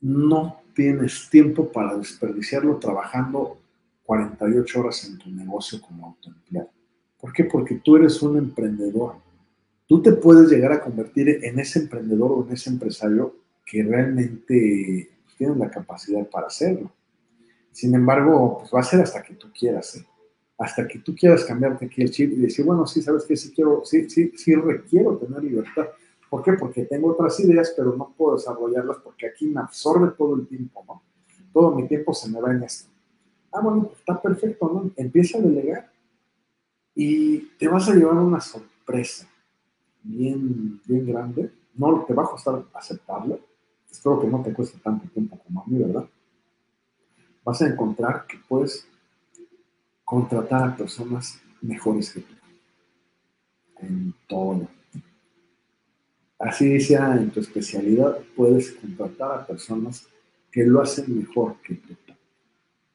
No tienes tiempo para desperdiciarlo trabajando 48 horas en tu negocio como autoempleado. ¿Por qué? Porque tú eres un emprendedor. Tú te puedes llegar a convertir en ese emprendedor o en ese empresario que realmente tienen la capacidad para hacerlo. Sin embargo, pues va a ser hasta que tú quieras, ¿eh? hasta que tú quieras cambiarte aquí el chip y decir, bueno, sí, sabes que sí quiero, sí, sí, sí requiero tener libertad. ¿Por qué? Porque tengo otras ideas, pero no puedo desarrollarlas porque aquí me absorbe todo el tiempo, ¿no? Todo mi tiempo se me va en esto. Ah, bueno, pues está perfecto, ¿no? Empieza a delegar y te vas a llevar una sorpresa bien, bien grande. No te va a costar aceptarlo, Espero que no te cueste tanto tiempo como a mí, ¿verdad? Vas a encontrar que puedes contratar a personas mejores que tú. En todo. Así sea en tu especialidad, puedes contratar a personas que lo hacen mejor que tú.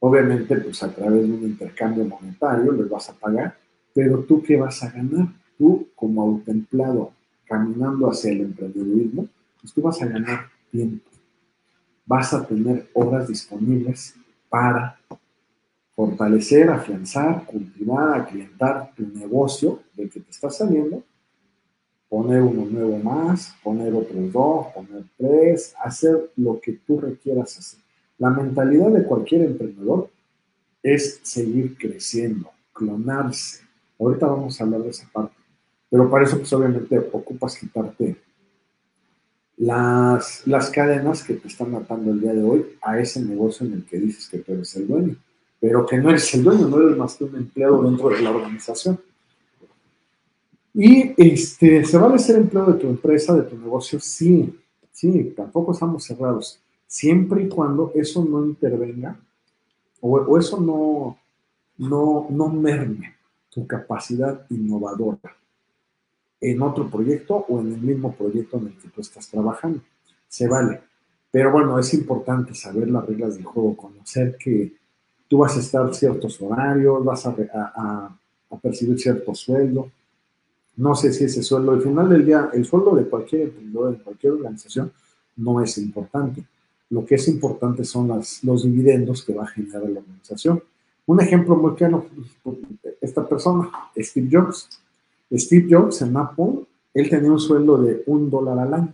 Obviamente, pues a través de un intercambio monetario les vas a pagar, pero tú qué vas a ganar? Tú como autoempleado caminando hacia el emprendedurismo, pues tú vas a ganar tiempo. Vas a tener horas disponibles para fortalecer, afianzar, cultivar, aclientar tu negocio del que te está saliendo, poner uno nuevo más, poner otros dos, poner tres, hacer lo que tú requieras hacer. La mentalidad de cualquier emprendedor es seguir creciendo, clonarse. Ahorita vamos a hablar de esa parte. Pero para eso, pues obviamente ocupas quitarte las, las cadenas que te están matando el día de hoy a ese negocio en el que dices que tú eres el dueño, pero que no eres el dueño, no eres más que un empleado dentro de la organización. Y este, ¿se vale ser empleado de tu empresa, de tu negocio? Sí, sí, tampoco estamos cerrados. Siempre y cuando eso no intervenga o, o eso no, no, no merme tu capacidad innovadora en otro proyecto o en el mismo proyecto en el que tú estás trabajando. Se vale. Pero bueno, es importante saber las reglas del juego, conocer que tú vas a estar ciertos horarios, vas a, percibir cierto sueldo. No sé si ese sueldo, al final del día, el sueldo de cualquier emprendedor, de cualquier organización, no es importante. Lo que es importante son las, los dividendos que va a generar la organización. Un ejemplo muy claro, esta persona, Steve Jobs, Steve Jobs en Apple, él tenía un sueldo de un dólar al año.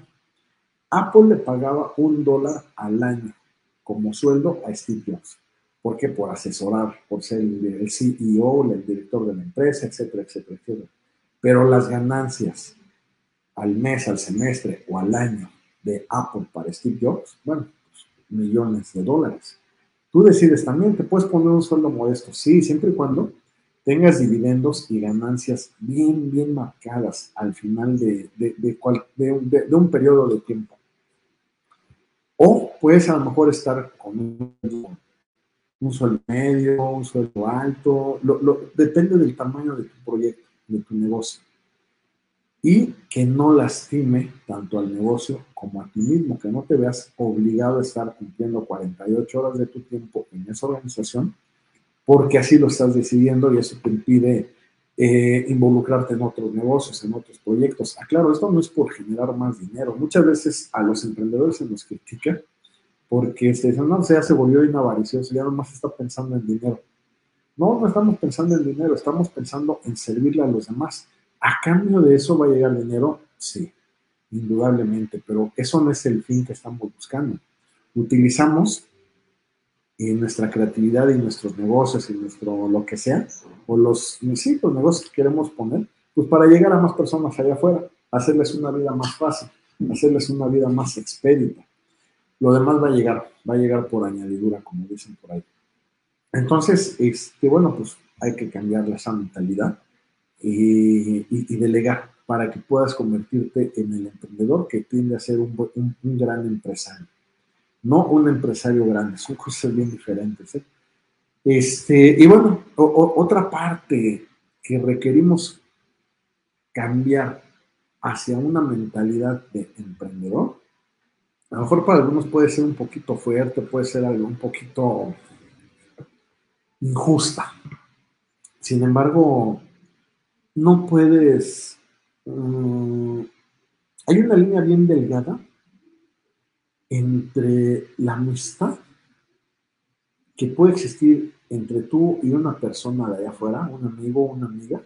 Apple le pagaba un dólar al año como sueldo a Steve Jobs. ¿Por qué? Por asesorar, por ser el CEO, el director de la empresa, etcétera, etcétera, etcétera. Pero las ganancias al mes, al semestre o al año de Apple para Steve Jobs, bueno, pues, millones de dólares. Tú decides también, te puedes poner un sueldo modesto, sí, siempre y cuando tengas dividendos y ganancias bien, bien marcadas al final de, de, un, periodo de tiempo. O puedes a lo mejor estar con un, sueldo medio, un sueldo alto, depende del tamaño de tu proyecto, de tu negocio. Y que no lastime tanto al negocio como a ti mismo, que no te veas obligado a estar cumpliendo 48 horas de tu tiempo en esa organización porque así lo estás decidiendo y eso te impide eh, involucrarte en otros negocios, en otros proyectos. Ah, claro, esto no es por generar más dinero. Muchas veces a los emprendedores se nos critica porque se dicen, no, ya se volvió inavaricioso, ya nomás está pensando en dinero. No, no estamos pensando en dinero, estamos pensando en servirle a los demás. ¿A cambio de eso va a llegar dinero? Sí, indudablemente, pero eso no es el fin que estamos buscando. Utilizamos y nuestra creatividad y nuestros negocios y nuestro lo que sea, o los, sí, los negocios que queremos poner, pues para llegar a más personas allá afuera, hacerles una vida más fácil, hacerles una vida más expedita. lo demás va a llegar, va a llegar por añadidura, como dicen por ahí. Entonces, este, bueno, pues hay que cambiar esa mentalidad y, delegar para que puedas convertirte en el emprendedor que tiende a ser un, gran empresario. No un empresario grande, son cosas bien diferentes. ¿eh? Este, y bueno, otra parte que requerimos cambiar hacia una mentalidad de emprendedor, a lo mejor para algunos puede ser un poquito fuerte, puede ser algo un poquito injusta. Sin embargo, no puedes... Mm, hay una línea bien delgada entre la amistad que puede existir entre tú y una persona de allá afuera, un amigo o una amiga,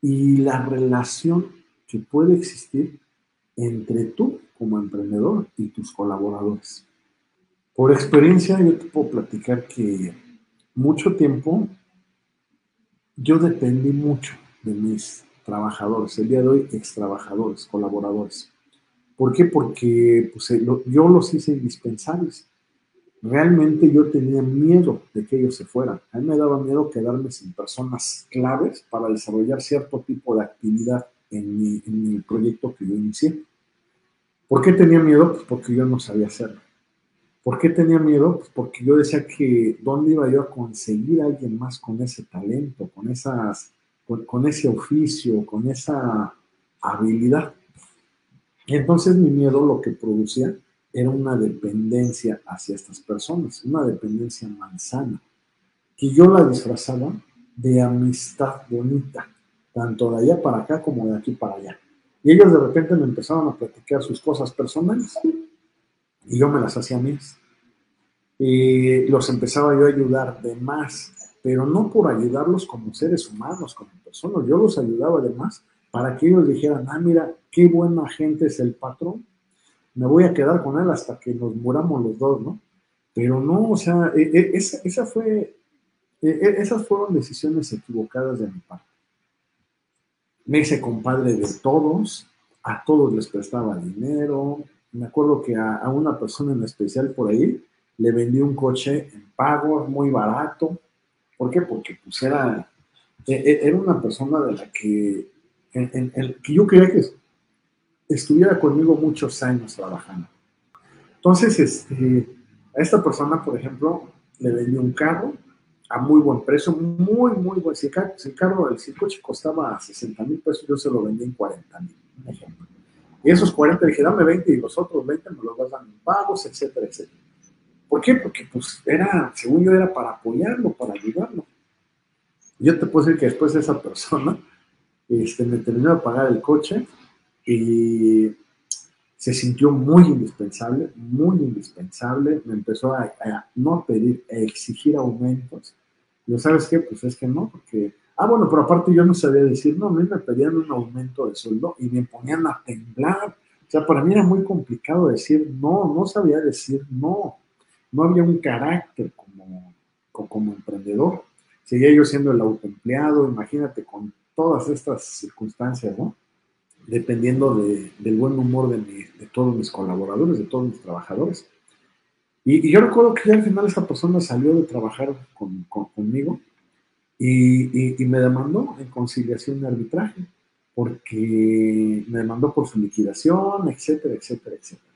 y la relación que puede existir entre tú como emprendedor y tus colaboradores. Por experiencia, yo te puedo platicar que mucho tiempo yo dependí mucho de mis trabajadores, el día de hoy ex trabajadores, colaboradores. ¿Por qué? Porque pues, eh, yo los hice indispensables. Realmente yo tenía miedo de que ellos se fueran. A mí me daba miedo quedarme sin personas claves para desarrollar cierto tipo de actividad en mi, mi proyecto que yo inicié. ¿Por qué tenía miedo? Pues porque yo no sabía hacerlo. ¿Por qué tenía miedo? Pues porque yo decía que dónde iba yo a conseguir a alguien más con ese talento, con, esas, con, ese oficio, con esa habilidad. Entonces mi miedo lo que producía era una dependencia hacia estas personas, una dependencia manzana, que yo la disfrazaba de amistad bonita, tanto de allá para acá como de aquí para allá. Y ellos de repente me empezaron a platicar sus cosas personales y yo me las hacía mías. Y los empezaba yo a ayudar de más, pero no por ayudarlos como seres humanos, como personas, yo los ayudaba de más para que ellos dijeran, ah, mira, qué buena gente es el patrón, me voy a quedar con él hasta que nos muramos los dos, ¿no? Pero no, o sea, e, e, esa, esa fue, e, esas fueron decisiones equivocadas de mi parte. Me hice compadre de todos, a todos les prestaba dinero, me acuerdo que a, una persona en especial por ahí le vendí un coche en pago, muy barato. ¿Por qué? Porque pues era, era una persona de la que, en, que yo quería que estuviera conmigo muchos años trabajando. Entonces, este, a esta persona, por ejemplo, le vendí un carro a muy buen precio, muy, muy buen. Si el carro, si el, carro, si el coche costaba 60 mil pesos, yo se lo vendí en 40 mil, un ejemplo. Y esos 40 dije, dame 20 y los otros 20 me los vas dando en pagos, etcétera, etcétera. ¿Por qué? Porque pues era, según yo, era para apoyarlo, para ayudarlo. Yo te puedo decir que después de esa persona este, me terminó de pagar el coche y se sintió muy indispensable, muy indispensable. Me empezó a, no pedir, a exigir aumentos. Y ¿sabes qué? Pues es que no, porque Ah, bueno, pero aparte yo no sabía decir, no, a mí me pedían un aumento de sueldo y me ponían a temblar. O sea, para mí era muy complicado decir no, no sabía decir no. No había un carácter como, como, emprendedor. Seguía yo siendo el autoempleado, imagínate con todas estas circunstancias, ¿no? Dependiendo del buen humor de, todos mis colaboradores, de todos mis trabajadores. Y, yo recuerdo que ya al final esta persona salió de trabajar conmigo y, me demandó en conciliación de arbitraje, porque me demandó por su liquidación, etcétera, etcétera, etcétera.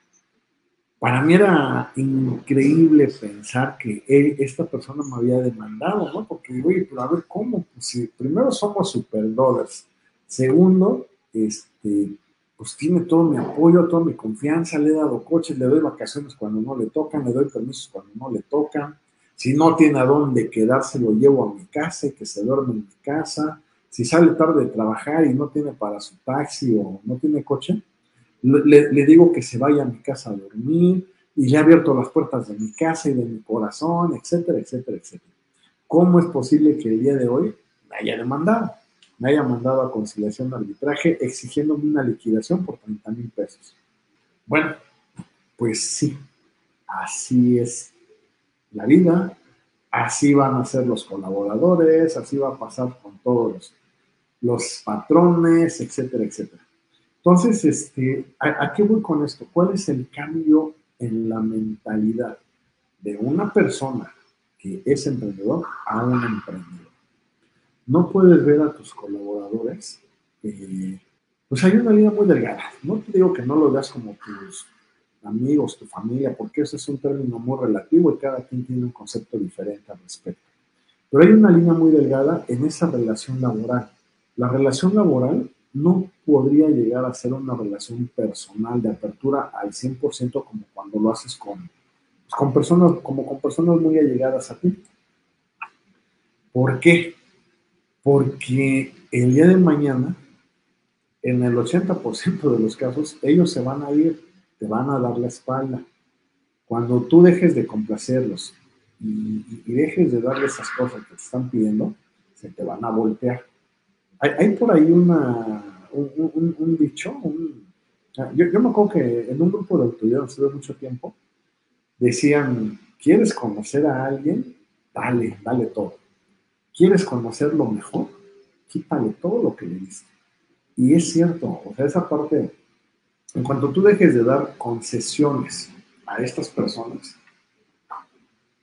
Para mí era increíble pensar que esta persona me había demandado, ¿no? Porque digo, oye, pero a ver, ¿cómo? Pues si primero somos superdólares, segundo, este, pues tiene todo mi apoyo, toda mi confianza, le he dado coches, le doy vacaciones cuando no le tocan, le doy permisos cuando no le tocan, si no tiene a dónde quedarse, lo llevo a mi casa y que se duerme en mi casa. Si sale tarde de trabajar y no tiene para su taxi o no tiene coche, le, digo que se vaya a mi casa a dormir y le he abierto las puertas de mi casa y de mi corazón, etcétera, etcétera, etcétera. ¿Cómo es posible que el día de hoy me haya demandado? Me haya mandado a conciliación de arbitraje exigiéndome una liquidación por 30 mil pesos. Bueno, pues sí, así es la vida, así van a ser los colaboradores, así va a pasar con todos los, patrones, etcétera, etcétera. Entonces, este, ¿a, qué voy con esto? ¿Cuál es el cambio en la mentalidad de una persona que es emprendedor a un emprendedor. No puedes ver a tus colaboradores, eh, pues hay una línea muy delgada. No te digo que no lo veas como tus amigos, tu familia, porque ese es un término muy relativo y cada quien tiene un concepto diferente al respecto. Pero hay una línea muy delgada en esa relación laboral. La relación laboral no podría llegar a ser una relación personal de apertura al 100% como cuando lo haces con, pues, con personas, como con personas muy allegadas a ti. ¿Por qué? Porque el día de mañana, en el 80% de los casos, ellos se van a ir te van a dar la espalda. Cuando tú dejes de complacerlos y, dejes de darle esas cosas que te están pidiendo, se te van a voltear. Hay, por ahí una, un, dicho, yo, yo, me acuerdo que en un grupo de autoridad hace mucho tiempo, decían, ¿quieres conocer a alguien? Dale, dale todo. ¿Quieres conocerlo mejor? Quítale todo lo que le diste. Y es cierto, o sea, esa parte en cuanto tú dejes de dar concesiones a estas personas,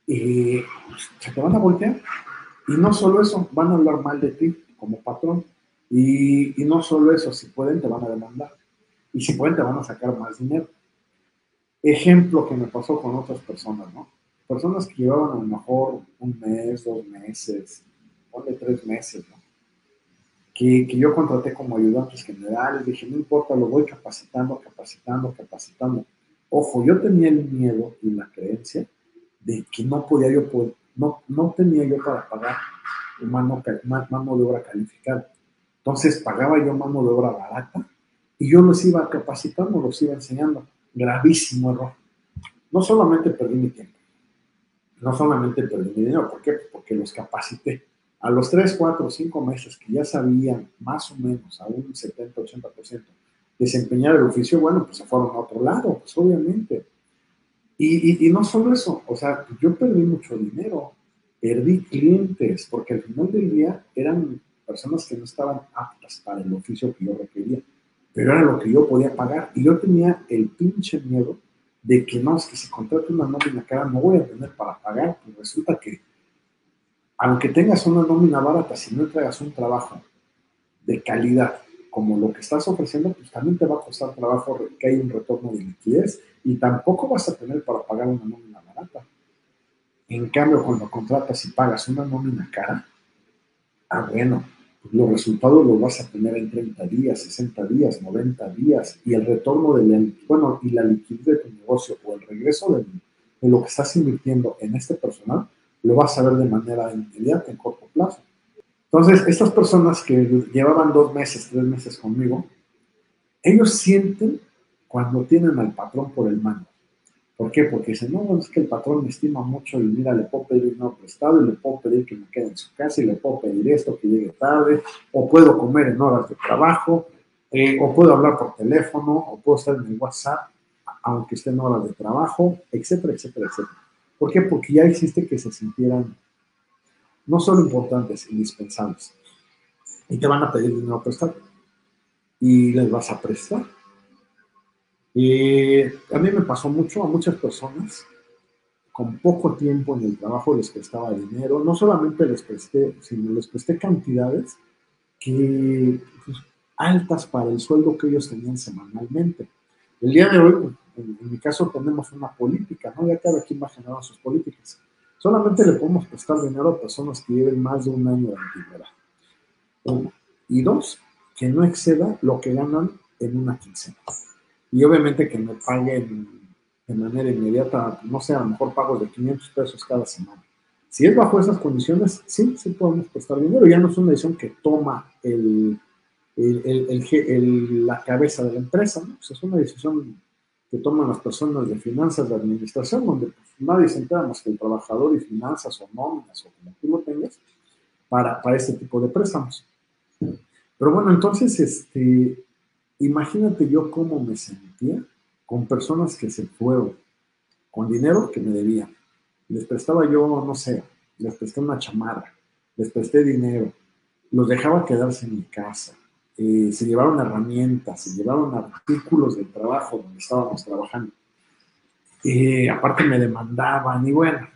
eh, se te van a voltear. Y no solo eso, van a hablar mal de ti como patrón. Y, no solo eso, si pueden, te van a demandar. Y si pueden, te van a sacar más dinero. Ejemplo que me pasó con otras personas, ¿no? Personas que llevaban a lo mejor un mes, dos meses, de tres meses, ¿no? que, yo contraté como ayudantes generales, dije, no importa, lo voy capacitando, capacitando, capacitando. Ojo, yo tenía el miedo y la creencia de que no podía yo, no, no tenía yo para pagar mano, mano de obra calificada. Entonces pagaba yo mano de obra barata y yo los iba capacitando, los iba enseñando. Gravísimo error. No solamente perdí mi tiempo, no solamente perdí mi dinero, ¿por qué? Porque los capacité a los 3, 4, 5 meses que ya sabían más o menos a un 70, 80% desempeñar el oficio, bueno, pues se fueron a otro lado, pues obviamente. Y, y, no solo eso, o sea, yo perdí mucho dinero, perdí clientes, porque al final del día eran personas que no estaban aptas para el oficio que yo requería, pero era lo que yo podía pagar. Y yo tenía el pinche miedo de que no, es que si contrato una nómina cara no voy a tener para pagar, pues resulta que aunque tengas una nómina barata, si no entregas un trabajo de calidad como lo que estás ofreciendo, pues también te va a costar trabajo que hay un retorno de liquidez y tampoco vas a tener para pagar una nómina barata. En cambio, cuando contratas y pagas una nómina cara, ah, bueno, pues los resultados los vas a tener en 30 días, 60 días, 90 días, y el retorno de la, bueno, y la liquidez de tu negocio o el regreso de, de lo que estás invirtiendo en este personal, lo vas a ver de manera inmediata, en corto plazo. Entonces, estas personas que llevaban dos meses, tres meses conmigo, ellos sienten cuando tienen al patrón por el mano. ¿Por qué? Porque dicen, no, es que el patrón me estima mucho y mira, le puedo pedir un prestado y le puedo pedir que me quede en su casa y le puedo pedir esto, que llegue tarde, o puedo comer en horas de trabajo, eh, o puedo hablar por teléfono, o puedo estar en el WhatsApp, aunque esté en horas de trabajo, etcétera, etcétera, etcétera. ¿Por qué? Porque ya hiciste que se sintieran no solo importantes, indispensables. Y te van a pedir dinero prestado. Y les vas a prestar. Y a mí me pasó mucho, a muchas personas, con poco tiempo en el trabajo les prestaba dinero. No solamente les presté, sino les presté cantidades pues, altas para el sueldo que ellos tenían semanalmente. El día de hoy, en, mi caso tenemos una política, ¿no? Ya cada quien va a generar sus políticas. Solamente le podemos prestar dinero a personas que lleven más de un año de antigüedad. Uno. Y dos, que no exceda lo que ganan en una quincena. Y obviamente que me paguen de manera inmediata, no sé, a lo mejor pagos de 500 pesos cada semana. Si es bajo esas condiciones, sí, sí podemos prestar dinero. Ya no es una decisión que toma el, la cabeza de la empresa, ¿no? Pues es una decisión que toman las personas de finanzas de administración, donde pues, nadie se entera más que el trabajador y finanzas o nóminas o como tú lo tengas para, para este tipo de préstamos. Pero bueno, entonces, este, imagínate yo cómo me sentía con personas que se fueron con dinero que me debían. Les prestaba yo, no sé, les presté una chamarra, les presté dinero, los dejaba quedarse en mi casa, eh, se llevaron herramientas, se llevaron artículos del trabajo donde estábamos trabajando. Eh, aparte me demandaban y bueno,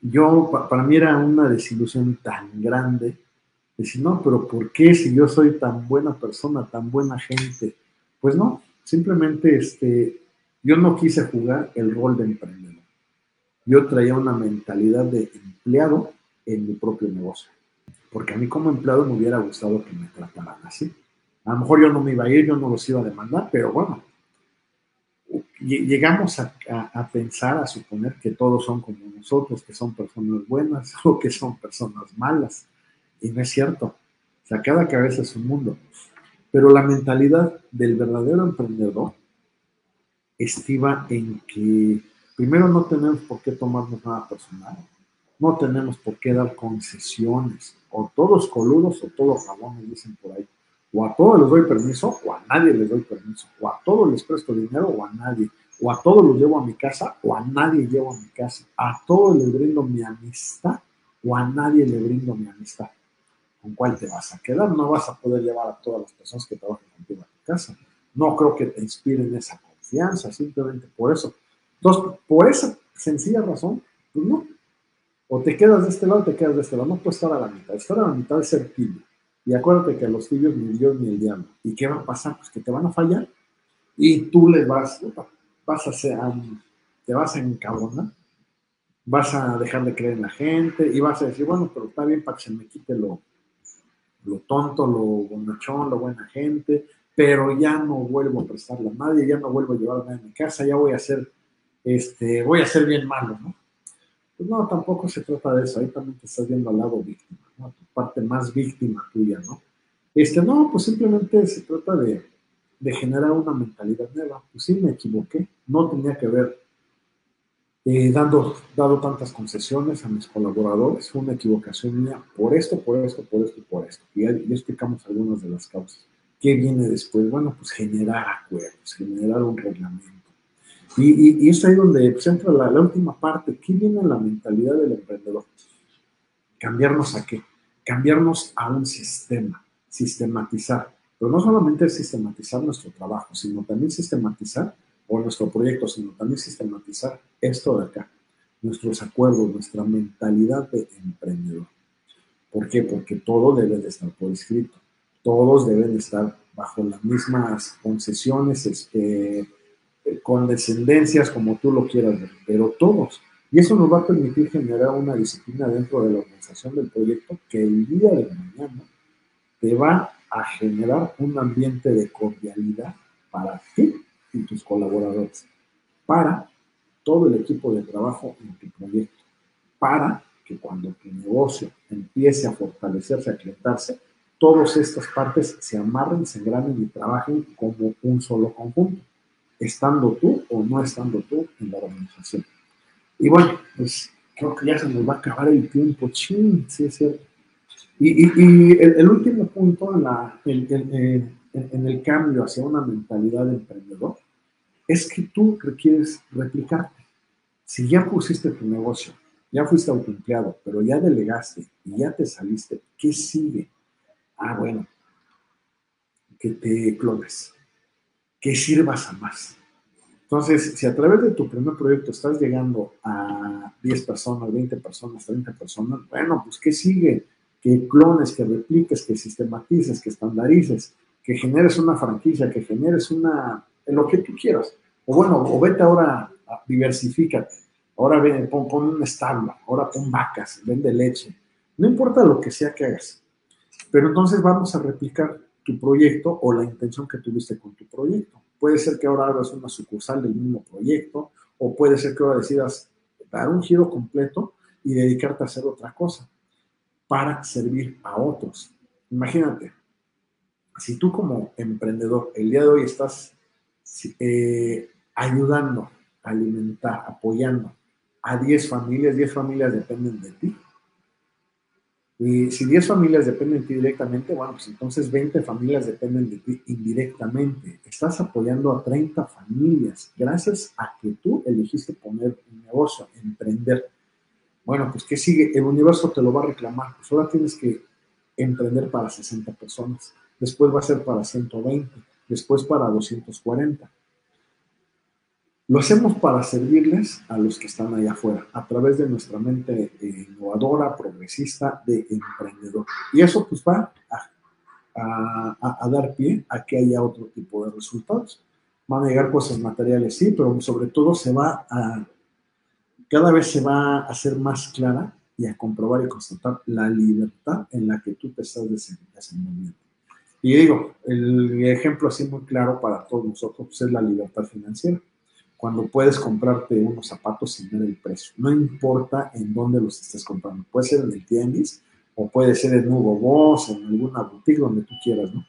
yo, para mí era una desilusión tan grande. Decir, no, pero ¿por qué si yo soy tan buena persona, tan buena gente? Pues no, simplemente este, yo no quise jugar el rol de emprendedor. Yo traía una mentalidad de empleado en mi propio negocio. Porque a mí como empleado me hubiera gustado que me trataran así. A lo mejor yo no me iba a ir, yo no los iba a demandar, pero bueno, llegamos a, pensar, a suponer que todos son como nosotros, que son personas buenas o que son personas malas. Y no es cierto. O sea, cada cabeza es un mundo. Pero la mentalidad del verdadero emprendedor estiva en que primero no tenemos por qué tomarnos nada personal, no tenemos por qué dar concesiones, o todos coludos o todos rabones, dicen por ahí. O a todos les doy permiso, o a nadie les doy permiso, o a todos les presto dinero, o a nadie, o a todos los llevo a mi casa, o a nadie llevo a mi casa, a todos les brindo mi amistad, o a nadie le brindo mi amistad. ¿Con cuál te vas a quedar? No vas a poder llevar a todas las personas que trabajan contigo a tu casa. No creo que te inspiren esa confianza, simplemente por eso. Entonces, por esa sencilla razón, pues no. O te quedas de este lado te quedas de este lado. No puedes estar a la mitad. Estar a la mitad es ser tibio. Y acuérdate que a los tibios ni Dios ni el diablo. ¿Y qué va a pasar? Pues que te van a fallar. Y tú le vas, vas a ser, te vas a encabronar, vas a dejar de creer en la gente y vas a decir, bueno, pero está bien para que se me quite lo, lo tonto, lo bonachón, lo buena gente, pero ya no vuelvo a prestarle a nadie, ya no vuelvo a llevarme a mi casa, ya voy a ser, este, voy a ser bien malo, ¿no? Pues no, tampoco se trata de eso, ahí también te estás viendo al lado víctima, ¿no? Tu parte más víctima tuya, ¿no? Este, no, pues simplemente se trata de, de generar una mentalidad nueva. Pues sí, me equivoqué, no tenía que haber eh, dando, dado tantas concesiones a mis colaboradores, fue una equivocación mía por esto, por esto, por esto y por esto. Y ya, explicamos algunas de las causas. ¿Qué viene después? Bueno, pues generar acuerdos, generar un reglamento. Y, y, es ahí donde pues, entra la, la, última parte. ¿Qué viene en la mentalidad del emprendedor? ¿Cambiarnos a qué? Cambiarnos a un sistema, sistematizar. Pero no solamente sistematizar nuestro trabajo, sino también sistematizar, o nuestro proyecto, sino también sistematizar esto de acá, nuestros acuerdos, nuestra mentalidad de emprendedor. ¿Por qué? Porque todo debe de estar por escrito. Todos deben estar bajo las mismas concesiones, este, con descendencias, como tú lo quieras ver, pero todos. Y eso nos va a permitir generar una disciplina dentro de la organización del proyecto que el día de mañana te va a generar un ambiente de cordialidad para ti y tus colaboradores, para todo el equipo de trabajo en tu proyecto, para que cuando tu negocio empiece a fortalecerse, a acrecentarse, todas estas partes se amarren, se engranen y trabajen como un solo conjunto, estando tú o no estando tú en la organización. Y bueno, pues creo que ya se nos va a acabar el tiempo, ching, sí es cierto. Y, el, último punto en, la, en, el cambio hacia una mentalidad de emprendedor es que tú requieres replicarte. Si ya pusiste tu negocio, ya fuiste autoempleado, pero ya delegaste y ya te saliste, ¿qué sigue? Ah, bueno, que te clones, que sirvas a más. Entonces, si a través de tu primer proyecto estás llegando a 10 personas, 20 personas, 30 personas, bueno, pues ¿qué sigue? que clones, que repliques, que sistematices, que estandarices, que generes una franquicia, que generes una, lo que tú quieras. O bueno, o vete ahora, diversifícate. Ahora ven, pon, pon un establo, ahora pon vacas, vende leche. No importa lo que sea que hagas. Pero entonces vamos a replicar tu proyecto o la intención que tuviste con tu proyecto. Puede ser que ahora hagas una sucursal del mismo proyecto o puede ser que ahora decidas dar un giro completo y dedicarte a hacer otra cosa para servir a otros. Imagínate, si tú como emprendedor el día de hoy estás eh, ayudando alimentar, apoyando a 10 familias, 10 familias dependen de ti. Y si 10 familias dependen de ti directamente, bueno, pues entonces 20 familias dependen de ti indirectamente. Estás apoyando a 30 familias gracias a que tú elegiste poner un negocio, emprender. Bueno, pues ¿qué sigue? El universo te lo va a reclamar. Pues ahora tienes que emprender para 60 personas. Después va a ser para 120. Después para 240. Lo hacemos para servirles a los que están allá afuera, a través de nuestra mente eh, innovadora, progresista, de emprendedor. Y eso pues va a, dar pie a que haya otro tipo de resultados. Van a llegar cosas materiales, sí, pero sobre todo se va a, cada vez se va a hacer más clara y a comprobar y constatar la libertad en la que tú te estás desenvolviendo. Y digo, el ejemplo así muy claro para todos nosotros pues, es la libertad financiera cuando puedes comprarte unos zapatos sin ver el precio. No importa en dónde los estés comprando. Puede ser en el tianguis o puede ser en Hugo Boss, en alguna boutique donde tú quieras, ¿no?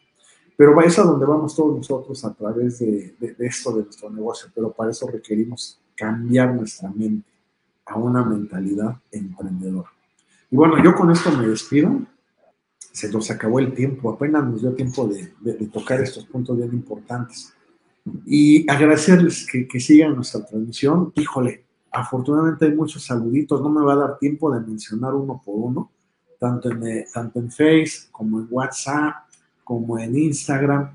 Pero es a donde vamos todos nosotros a través de, esto de nuestro negocio. Pero para eso requerimos cambiar nuestra mente a una mentalidad emprendedora. Y bueno, yo con esto me despido. Se nos acabó el tiempo, apenas nos dio tiempo de, de tocar estos puntos bien importantes. Y agradecerles que, que, sigan nuestra transmisión. Híjole, afortunadamente hay muchos saluditos, no me va a dar tiempo de mencionar uno por uno, tanto en, eh, tanto en Face como en WhatsApp, como en Instagram.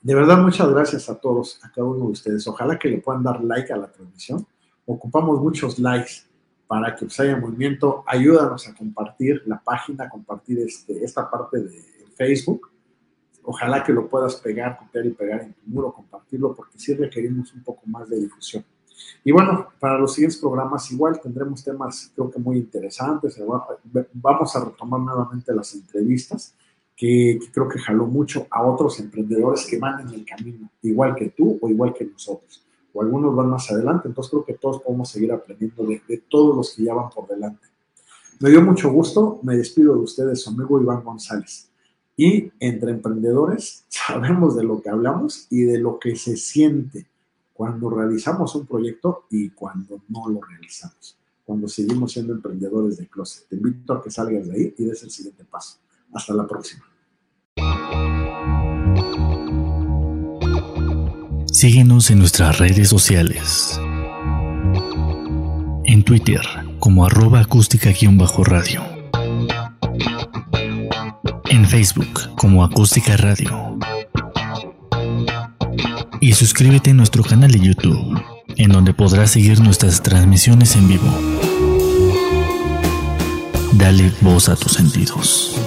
De verdad, muchas gracias a todos, a cada uno de ustedes. Ojalá que le puedan dar like a la transmisión. Ocupamos muchos likes para que pues, haya movimiento. Ayúdanos a compartir la página, compartir este, esta parte de Facebook Ojalá que lo puedas pegar, copiar y pegar en tu muro, compartirlo, porque sí requerimos un poco más de difusión. Y bueno, para los siguientes programas igual tendremos temas creo que muy interesantes. Vamos a retomar nuevamente las entrevistas, que, creo que jaló mucho a otros emprendedores que van en el camino, igual que tú o igual que nosotros. O algunos van más adelante, entonces creo que todos podemos seguir aprendiendo de, de todos los que ya van por delante. Me dio mucho gusto, me despido de ustedes, su amigo Iván González. Y entre emprendedores sabemos de lo que hablamos y de lo que se siente cuando realizamos un proyecto y cuando no lo realizamos, cuando seguimos siendo emprendedores de closet. Te invito a que salgas de ahí y des el siguiente paso. Hasta la próxima. Síguenos en nuestras redes sociales. En Twitter como arroba acústica-radio en Facebook como Acústica Radio. Y suscríbete a nuestro canal de YouTube, en donde podrás seguir nuestras transmisiones en vivo. Dale voz a tus sentidos.